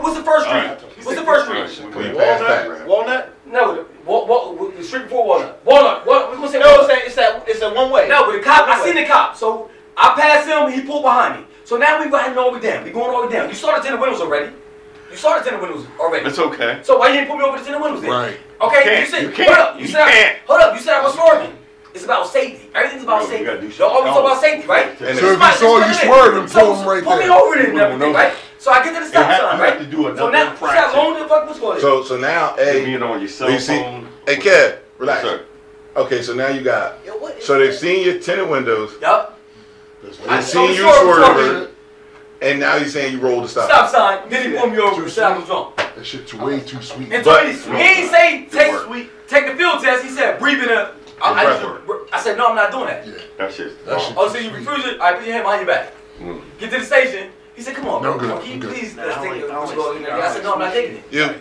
What's the first street? What's the first street? Walnut. Walnut. No, what what, the street before Walnut. Walnut. What we gonna say? No, it's that it's that it's that one way. No, but the cop. I seen the cop. So I passed him. He pulled behind me. So now we riding all the way down. We going all the way down. You saw the tinted windows already. You saw the tinted windows already. It's okay. So why you didn't pull me over the tinted windows then? Right. Okay. You, said, you can't. Hold up. You, you said can't. I, hold up. You said I was swerving. It's about safety. Everything's about Bro, safety. They're always no. about safety, right? And so if you saw you swerving, pull him right there. Put me over there, right? So I get to the stop sign, right? Have to do so now, see how long the fuck was going? So so now, hey, being on your cell phone. See, hey, Kev, relax. Yes, okay, so now you got. Yo, so they've seen your tenant windows. Yup. I seen you swerve, and now he's saying you rolled the stop. Stop sign. Then he pulled me over. Said I was drunk. That shit's way too sweet. And but, too many, he ain't say take sweet, take the field test. He said breathing up. a. I, I, just, I said no, I'm not doing that. Yeah, that. That shit, oh, so you refuse it? I put your hand behind your back. Get to the station. He said, "Come on, no, bro, good. Can you please take it? I said, "No, I'm not taking it." Yeah.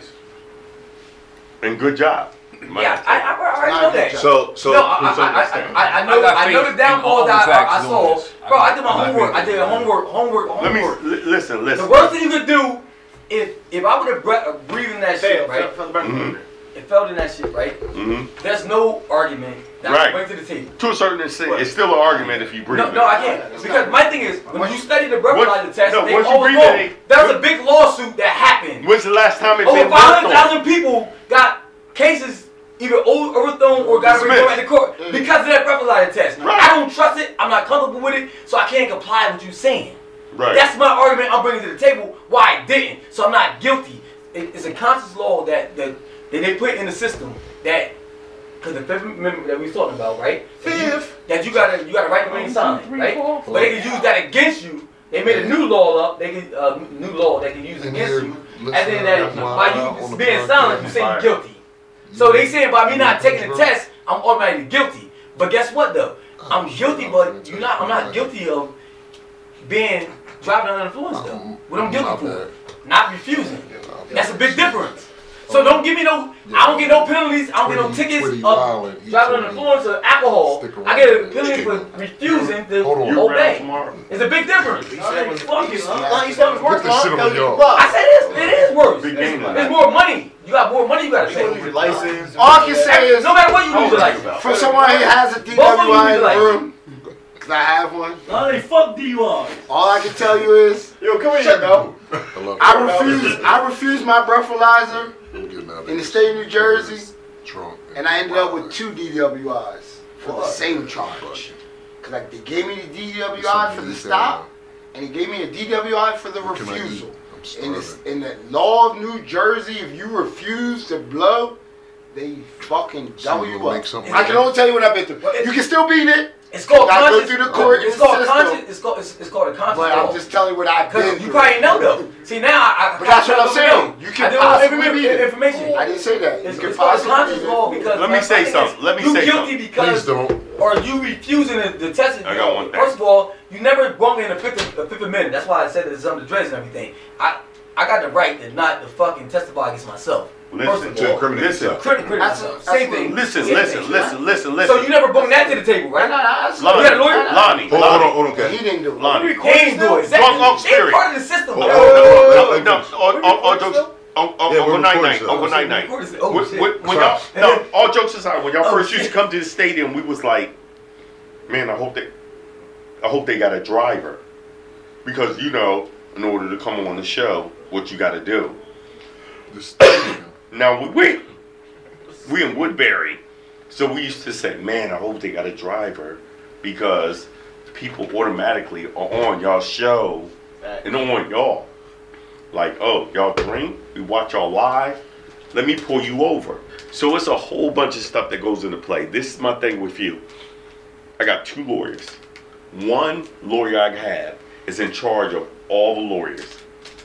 And good job. Yeah, I, I, I already know that. So, so no, I, I, I, I, know, I, I know the downfall that I, I saw. Bro, I did my homework. I did homework, homework, homework. Let me listen, listen. The worst thing you could do if if I would have breathed in that shit, right? Mm-hmm it fell in that shit, right? Mm-hmm. There's no argument that right. I bring to the table. To a certain extent, what? it's still an argument if you breathe no, it. No, I can't. Because my thing is, when you study the breathalyzer test, no, they know. That was a big lawsuit that happened. When's the last time it Over 500,000 people got cases either overthrown or got overthrown in the court mm. because of that breathalyzer test. Right. I don't trust it. I'm not comfortable with it, so I can't comply with you saying. Right. That's my argument I'm bringing to the table. Why I didn't? So I'm not guilty. It's a conscious law that the that they put in the system that because the fifth amendment that we was talking about, right? Fifth. That you, gotta you gotta write the main sign, right? Four. But they can use that against you. They made a new law up. They can uh, new law they can use and against you. And then that by you being silent, you saying guilty. So they saying by me not taking the test, I'm automatically guilty. But guess what though? I'm guilty, but you not. I'm not guilty of being driving under the influence though. What I'm guilty for, not refusing. That's a big difference. So don't give me no. Yeah. I don't get no penalties. I don't 20, get no tickets of driving under the influence of alcohol. I get a penalty for refusing to obey. It's a big difference. He said, right, you, worse." I said, "It is. It is worse. It's more money." You got more money you gotta pay. Your license. All I can say is, no matter what you lose your license. For someone who has a DWI room, cause I have one. No, they fuck DUIs. All I can tell you is, yo, come here, though. I, I refused. I refused my breathalyzer in the state of New Jersey, and I ended up with two DWIs for the same charge. Cause like they gave me the DWI for the stop, and he gave me a DWI for the refusal. In the, in the law of New Jersey, if you refuse to blow, they fucking double you up. I can only tell you what I've been through. You can still beat it. It's called Gotta go conscious. through the court It's called system. conscious. It's called it's, it's called a conscious. But. I'm just telling you what I've been you through. probably know though. See now I. I But that's what I'm saying. know. You can know possibly every- beat it. information. I didn't say that. It's, can it's called a conscious law because Let me say something. Let me you say guilty something. because Please don't. or you refusing the, the test. I got one thing. First of all, you never brought me in a fifth, a fifth minute. That's why I said that it's under dreads and everything. I I got the right to not to fucking testify against myself. Listen, to all, incriminate listen, yourself. Credit, credit That's- Same thing. listen, Same listen, thing. listen, listen, So you never brought that to the table, right? no, no, that's Lonnie, You got a lawyer? Lonnie, Hold, hold on, hold on, He didn't do it. Lonnie. He ain't do it. Drunk Unc They Spirit. part of the system. Oh, oh, No, no, no, all, all, all jokes, Uncle, Yeah, we're Uncle Night recording Night. Uncle Night Night. Recording still. Oh, When, shit. when, when y'all, no, all jokes aside, when y'all Oh, first used to come to the stadium, we was like, man, I hope they, I hope they got a driver, because you know, in order to come on the show, what you got to do. The stadium. Now we, we we in Woodbury, so we used to say, man, I hope they got a driver, because people automatically are on y'all show and on y'all. Like, oh, y'all drink, we watch y'all live, let me pull you over. So it's a whole bunch of stuff that goes into play. This is my thing with you. I got two lawyers. One lawyer I have is in charge of all the lawyers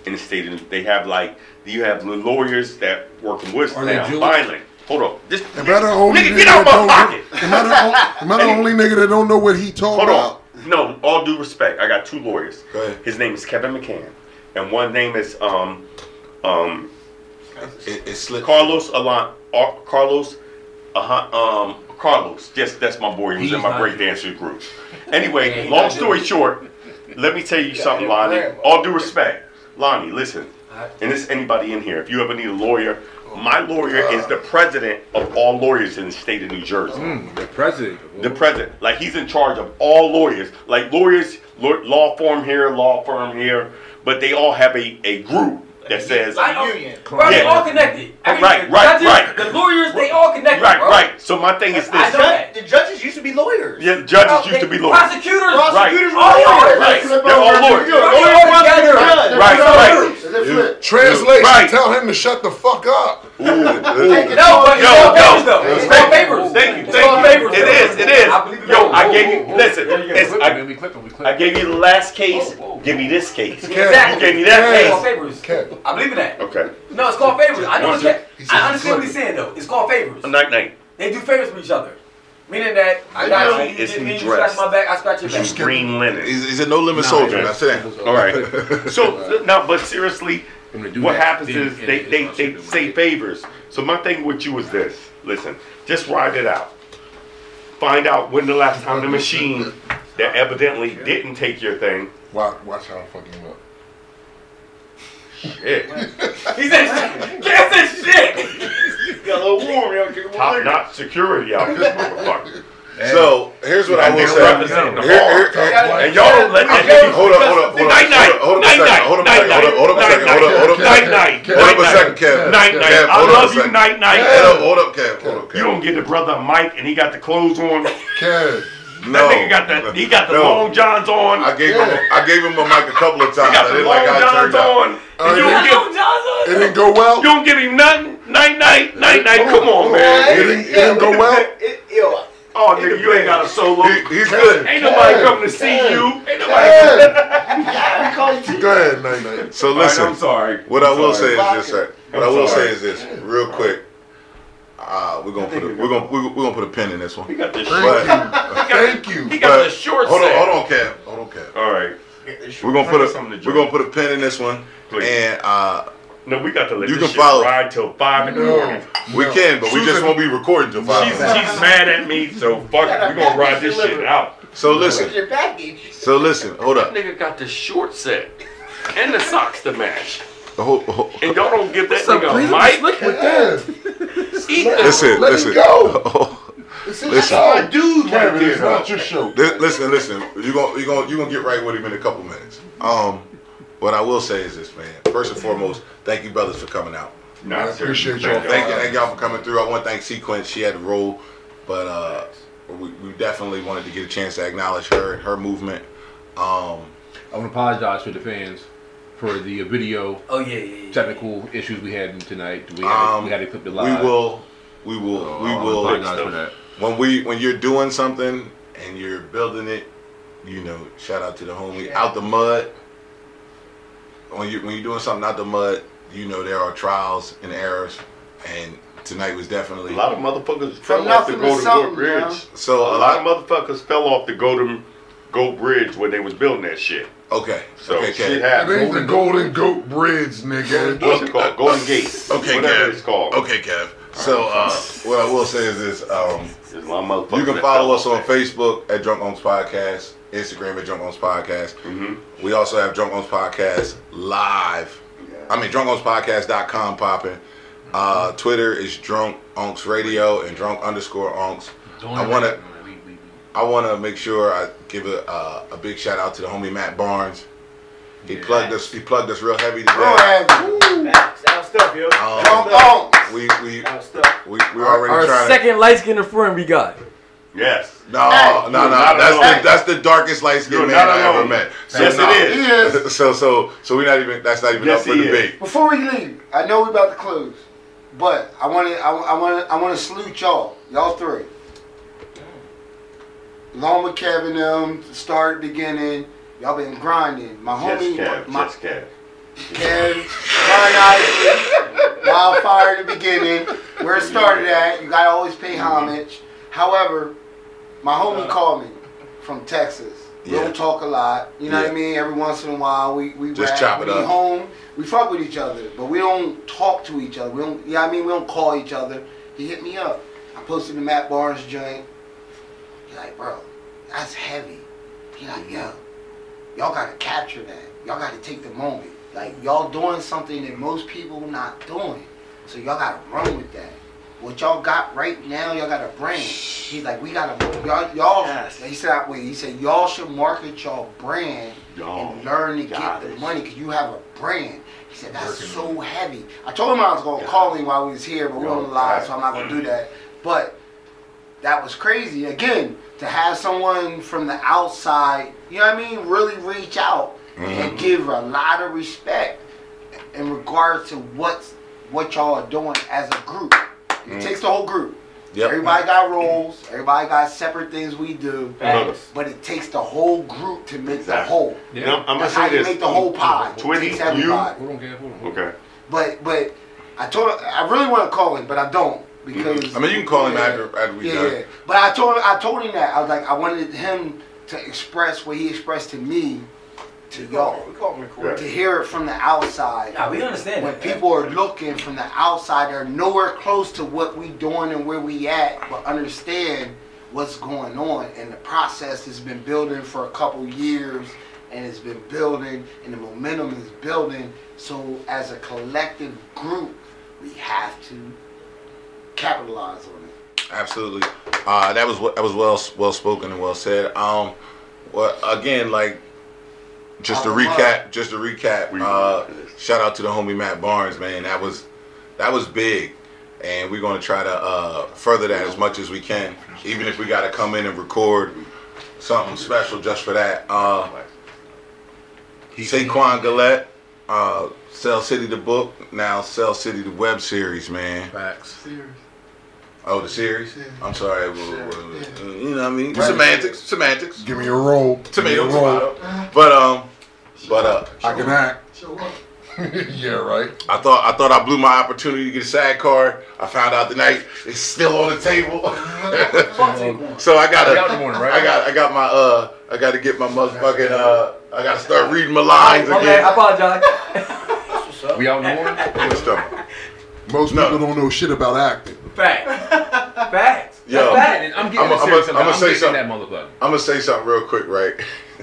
in the state. And they have like, you have the lawyers that work in Woodstown, Are they Jewish? Vineland. Hold on. This, Am I the only nigga, nigga get out that my don't pocket. know- Am I the, on- [LAUGHS] am I the only nigga that don't know what he talking Hold about? on. No, all due respect. I got two lawyers. Go ahead. His name is Kevin McCann, and one name is um um It, it slipped. Carlos Alon uh, Carlos uh, um Carlos. Yes, that's my boy who's He's in my not break Jewish. dancer group. Anyway, long story short, let me tell you something, Lonnie. All due respect, Lonnie. Listen, and this anybody in here. If you ever need a lawyer, my lawyer is the president of all lawyers in the state of New Jersey. Mm, the president. The president, like he's in charge of all lawyers, like lawyers, law, law firm here, law firm here, but they all have a, a group that says, I know. Union. Bro, they Yeah. all connected. Every- Right, the right, judges, right. The lawyers, they all connected, right, bro. right. So my thing is I this: know that. The judges used to be lawyers. yeah, judges Bro, used to be lawyers, Prosecutors. Prosecutors All lawyers. right? They're all lawyers. You're a They lawyer. all together. Yeah, Right, they're right. lawyers. Translation, Right. tell him to shut the fuck up. Ooh, Take. No, but it's Yo, called yo. favors though. It's called favors. Thank you, It's thank you. favors, It though. is, it is. I believe it. Yo, I gave you. Listen, There you go. it's, Clip I, him, we clip him, we clip I him. gave you the last case. Whoa, whoa. Give me this case. Exactly. You gave me that It's called case. Favors. Kev. I believe in that. Okay. No, it's called favors. I know One, it's two. ca- He said I understand what clip he's saying though. It's called favors. A night night. They do favors for each other. Meaning that I got you, you, Is did he me, you scratch dressed? my back, I scratch your In back. green linen. He's, he's a no limit soldier. yeah. That's it. All right. [LAUGHS] So now, but seriously, I'm gonna do what that. happens Then- is they it's they, they say right favors. So my thing with you is this: listen, just ride it out. Find out when the last time the machine that evidently didn't take your thing. Watch, watch how I fucking him up. Shit. He said, "Get this shit." [LAUGHS] Got a little warm, yo. Get a Top notch security out this motherfucker. So here's what I And will say. represent Here- here- here- And y'all don't let that Okay, nigga- hold up, hold up, hold up, Night night, hold up night night, hold up a night hold up, hold up night, hold up, hold up a night, second. night, Hold up a night, second, Kev. Night night. I hold up a love you, night night. Hold up, hold up, Kev. Hold up, You don't get the brother Mike and he got the clothes on. That Kev, No. nigga got the he got the No. long johns on. I gave him, I gave him a mic a couple of times. He times. got I the didn't long like how it johns turned out. on. And you don't give it didn't go well. you don't give him nothing. Night night, night night. Come on, man. It didn't, it didn't go well. [LAUGHS] It, yo, Oh nigga, you ain't got a solo. He, he's good. Ain't nobody coming to see you. Ain't nobody. Kev. [LAUGHS] [LAUGHS] Go ahead, night night. So All right, listen, I'm sorry. what I I'm will sorry. say is this. Sir. What I'm I will sorry. say is this, real quick. Uh, we're gonna put a, we're gonna we're, we're gonna put a pin in this one. He got the Thank short. But, you. Thank you. He got the short hold on, hold on, Kev. Hold on, Kev. All right. We're gonna put a to we're gonna put a pin in this one, Please. and uh, No, we got to let You this can shit follow. ride till five in the No. morning. we No. can, but we just Susan- won't be recording till five. She's, she's [LAUGHS] mad at me, so fuck it. We gonna ride this shit out. So listen, your package? so listen. Hold up. Nigga got the short set and the socks to match, Hold, hold, and y'all don't give that What's up, nigga a Breezy? mic. Kev, Eat the listen, Let listen. him go. [LAUGHS] It's his Listen. show. My dude right Kevin, there. it's not your show. Listen, listen. You gonna you gonna you gonna get right with him in a couple minutes. Um, what I will say is this, man. First and foremost, thank you, brothers, for coming out. Nah, I appreciate seriously, y'all. Thank you, thank y'all for coming through. I want to thank Cequnce. She had to roll, but uh, we, we definitely wanted to get a chance to acknowledge her and her movement. Um, I want to apologize to the fans for the video Oh yeah, yeah, yeah. technical issues we had tonight. We had, um, we had to clip the live. we will, we will, So, we I wanna will. Apologize for that. when we when you're doing something and you're building it, you know, shout out to the homie out the mud. When you when you're doing something out the mud, you know there are trials and errors, and tonight was definitely A lot of motherfuckers From fell off the to Golden Goat something, Bridge. so A a lot lot. of motherfuckers fell off the Golden Goat Bridge when they was building that shit. Okay, So okay, shit okay, It happened. ain't the Golden Goat Bridge, nigga. What's it called? Golden Gate. okay, Whatever Kev. it's called. Okay, Kev. So uh, what I will say is this: um, There's a lot of motherfuckers you can follow us on. Facebook at Drunk Unks Podcast, Instagram at Drunk Unks Podcast. Mhm. We also have Drunk Unks Podcast live. I mean, drunkunkspodcast.com popping. Uh, Twitter is Drunk Unks Radio and Drunk underscore Unks. I want to I want to make sure I give a, uh, a big shout out to the homie Matt Barnes. He plugged us. He plugged us real heavy today. Real today. heavy. Facts. That was stuff, yo. Um, Drunk Unks. We we That was stuff. we we already Our trying to. second light skinned friend we got. Yes. No, Hey, no, no. That's alone. the that's the darkest light You're skinned man not I ever alone. met. Yes, no. it He is. [LAUGHS] So so so we're not even. That's not even Yes, up for he is. debate. Before we leave, I know we're about to close, but I want to, I want to, I want to salute y'all, y'all three. Along with Kevin, them, start beginning, y'all been grinding. My Yes, homie, Kev. my, Yes, Kev. Brian Isley, Wildfire in the beginning, where it started at. You gotta always pay homage. However, my homie uh. called me from Texas. We Yeah. don't talk a lot. You know what I mean? Every once in a while, we we Just rap, chop it we up. home. We fuck with each other, but we don't talk to each other. We don't. You know I mean? We don't call each other. He hit me up. I posted the Matt Barnes joint. He's like, bro, that's heavy. He like, yo, y'all gotta capture that. Y'all gotta take the moment. Like y'all doing something that most people not doing. So y'all gotta run with that. What y'all got right now, y'all got a brand. He's like, we gotta y'all y'all he said wait, he said y'all should market y'all brand Y'all and learn to get got the money because you have a brand. He said that's so heavy. I told him I was gonna call him while we was here, but we Y'all on the live, so I'm not gonna do that. But that was crazy. Again, to have someone from the outside, you know what I mean, really reach out and give a lot of respect in regards to what's what y'all are doing as a group. It mm. takes the whole group. Yep. Everybody got roles. Everybody got separate things we do. Facts. But it takes the whole group to make the whole. You know, I'm gonna That's how say you this. make the whole pie. It Twitty, takes you- everybody. Hold on, Kev. Hold on. Hold on. Okay. But but I told I really want to call him, but I don't because mm-hmm. I mean, you can call him Yeah. after after we yeah, done. yeah. But I told I told him that I was like I wanted him to express what he expressed to me to y'all We call him record. to hear it from the outside. Nah, we understand When that. people are looking from the outside, they're nowhere close to what we doing and where we at, but understand what's going on. And the process has been building for a couple years, and it's been building, and the momentum is building. So as a collective group, we have to capitalize on it. Absolutely. Uh, that was that was well well spoken and well said. Um, well, again, like just to Alright. recap, just to recap. Uh, shout out to the homie Matt Barnes, man. That was that was big, and we're gonna try to uh, further that as much as we can, even if we got to come in and record something special just for that. Uh, Saquon Gillette, uh, Cell City the book, now Cell City the web series, man. Facts. Oh, the series? Yeah. I'm sorry. well, well, Yeah. You know what I mean? Right. Semantics. Semantics. Give me a roll. Tomato, a roll. tomato. But um, but uh, I can act. Show up. [LAUGHS] yeah, right. I thought I thought I blew my opportunity to get a SAG card. I found out tonight it's still on the table. [LAUGHS] [LAUGHS] so I gotta. Three out in right? I got I got my uh I got to get my motherfucking uh I got to start reading my lines again. bad, I apologize. What's up? We out in the morning? Most No. people don't know shit about acting. Fact. Facts. Yo. Fact. And I'm I'm getting a- it I'm serious. a- I'm, I'm gonna say something. that motherfucker. I'm gonna say something real quick, right?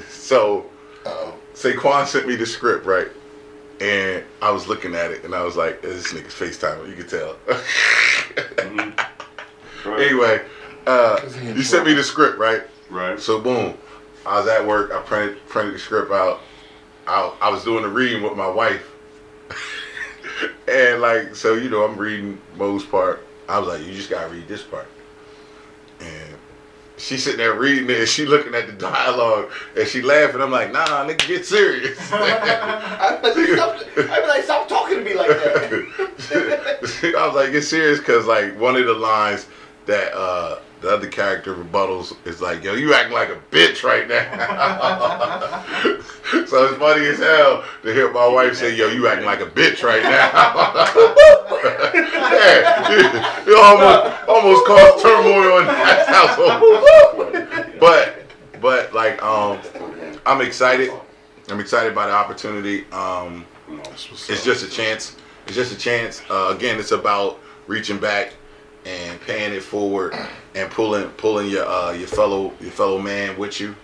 So, Uh, Saquon sent me the script, right? And I was looking at it, and I was like, "This nigga's FaceTime." You can tell. Right. anyway, uh, 'Cause he in you sent me the script, right? Right. So boom, I was at work. I printed printed the script out. I, I was doing the reading with my wife, [LAUGHS] and like so, you know, I'm reading Mo's part. I was like, "You just gotta read this part," and she sitting there reading it and she looking at the dialogue and she laughing. I'm like, nah, nigga, get serious. [LAUGHS] I be like, stop, be like, stop talking to me like that. [LAUGHS] I was like, get serious, cause like one of the lines that uh the other character rebuttals is like, yo, you acting like a bitch right now. [LAUGHS] so it's funny as hell to hear my wife say, yo, you acting like a bitch right now. [LAUGHS] yeah, you almost almost caused turmoil in that household. but but like um I'm excited. I'm excited by the opportunity. Um it's just a chance. It's just a chance. Uh, again, it's about reaching back and paying it forward and pulling pulling your uh, your fellow your fellow man with you.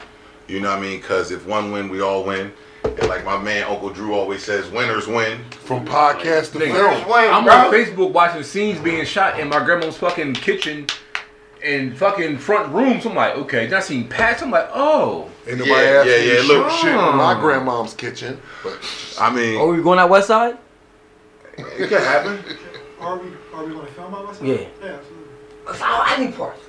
You know what I mean? Because if one win, we all win. And like my man Uncle Drew always says, winners win. From podcast to Nigga, film. I'm on Facebook watching scenes being shot in my grandma's fucking kitchen and fucking front rooms. I'm like, okay. Then I seen Patch. I'm like, oh. Ain't nobody Yeah, asked yeah, yeah, look. shit in my grandmom's kitchen. But I mean, Oh, we going out west side? it can happen. Are we are we gonna film on myself? Yeah. Yeah, absolutely. Oh, I need parts.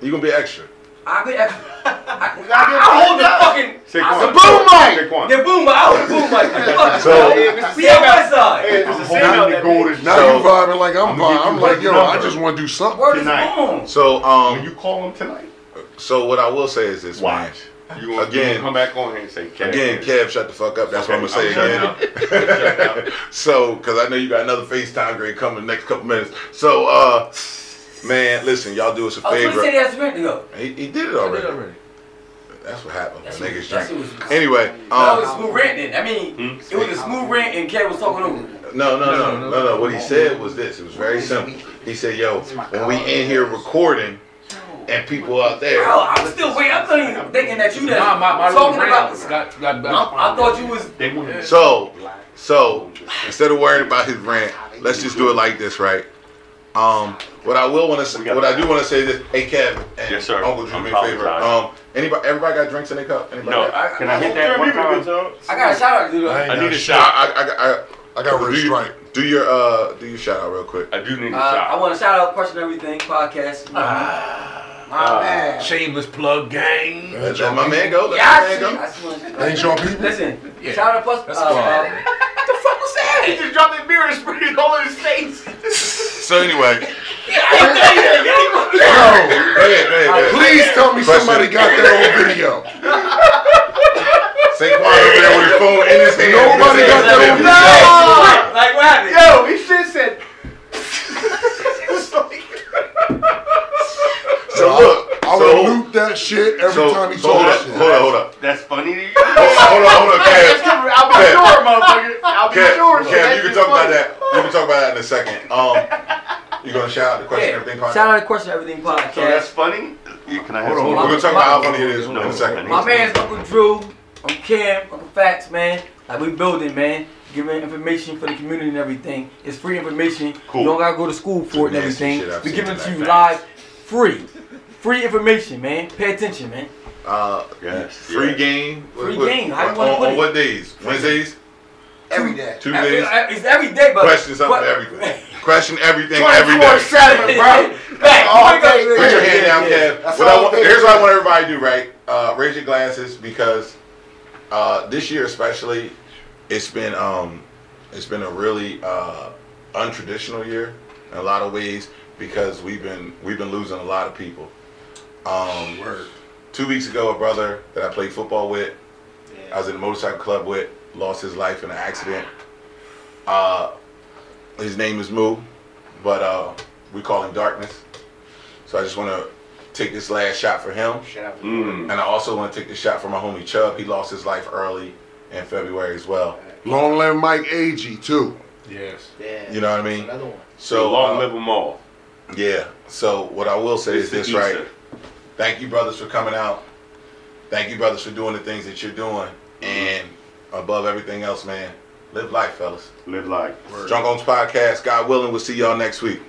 You gonna be extra. I'll be extra. [LAUGHS] I, We I hold the up. fucking Saquon. The boom mic. Saquon. the boom mic. I hold the boom mic. [LAUGHS] Fuck So- it. we on west side. Hey, there's a I'm holding the there. golden now So- you vibing like I'm, I'm vibing. I'm like, his yo, I just want to do something. Word Tonight. boom. So When um, you call him tonight, so what I will say is this, man. Watch. You gonna, Again- you come back on here and say, Kev, Again, Kev, shut the fuck up. That's what I'm gonna say again. I'm shutting up. so, because I know you got another FaceTime grade coming the next couple minutes. So, uh, man, listen, y'all do us a Oh, so he said favor. he has to go. He, he did it already. That's what happened. That's when niggas drink. what was- Anyway, it was a um, smooth rant then. I mean, Hmm? it was a smooth rant and Kev was talking over. it. no, no, no, no, no. What he said was this. It was very simple. He said, "Yo, when we in here recording, and people out there." Bro, I'm still waiting. I'm still even thinking that you that Nah, my, my talking about. rant got, got, I, I thought you was. They want So, so instead of worrying about his rant, let's just do it like this, right? Um, what I will want to, say, what I do want to say is this. Hey, Kev and Yes, sir. Uncle Drew, I'm me a favor. Um, anybody, everybody got drinks in their cup? Anybody? No, got- can I hit that one time? I got a shout out to do. I I need a shit. shot. I, I, I, I, I got red do, you- do your uh, do your shout out real quick. I do need a Uh, I want to shout out Question Everything podcast. You know, my man. Shameless plug gang. Ain't Let your my man go. Let Yeah, my see. man I go. see Ain't your people? Listen, Yeah. shout out plus. That's uh, uh, what the fuck was that? He just dropped his beer and sprayed it all in his face. So anyway, [LAUGHS] Yo, go ahead, go ahead, go please tell me Question. somebody got that on video. Saquon over there with his phone in his hand. Nobody got that on video. No! Like what happened? Yo, he should have said. [LAUGHS] it was like. So look, I so would loop that shit every so, time he so hold talks shit. hold up, hold up, That's funny to you? hold on, hold on, Kev. I'll be Kev. sure, motherfucker. I'll be Kev, sure. Kev, you can talk about that. You can talk about that in a second. Um, you gonna shout out the question Yeah. everything podcast? Shout out to Question Everything podcast. So that's funny? Yeah, Can I have Hold on, We're gonna talk about how funny it is in a second. My man's Uncle Drew, Uncle Cam, Uncle Facts, man. Like we building, man. Giving information for the community and everything. It's free information. Cool. You don't gotta go to school for it and everything. We seen giving it to tonight. you live, free. Free information, man. Pay attention, man. Uh, Yes, free yes. game. Free What- game. How you on, wanna put on it? what days? Wednesdays, Every day. Tuesdays. It's every day, but Question something but- everything. Question everything every day. 24-7, bro. Back. All day. Put your up. hand down, Yeah, Kev. That's What I want, here's what I want everybody to do, right? Uh, raise your glasses because uh, this year especially, it's been um, it's been a really uh, untraditional year in a lot of ways because we've been we've been losing a lot of people. Um, two weeks ago, a brother that I played football with, I was in a motorcycle club with, lost his life in an accident. Uh, his name is Moo, but uh, we call him Darkness. So I just want to take this last shot for him. Mm. And I also want to take this shot for my homie Chubb. He lost his life early in February as well. Long live Mike Agee too. Yes. Yeah. You know what I mean? Another one. So So long uh, live them all. yeah. So what I will say It's is the this, right? Easter. Thank you, brothers, for coming out. Thank you, brothers, for doing the things that you're doing. Mm-hmm. And above everything else, man, live life, fellas. Live life. Drunk Unks Podcast. God willing, we'll see y'all next week.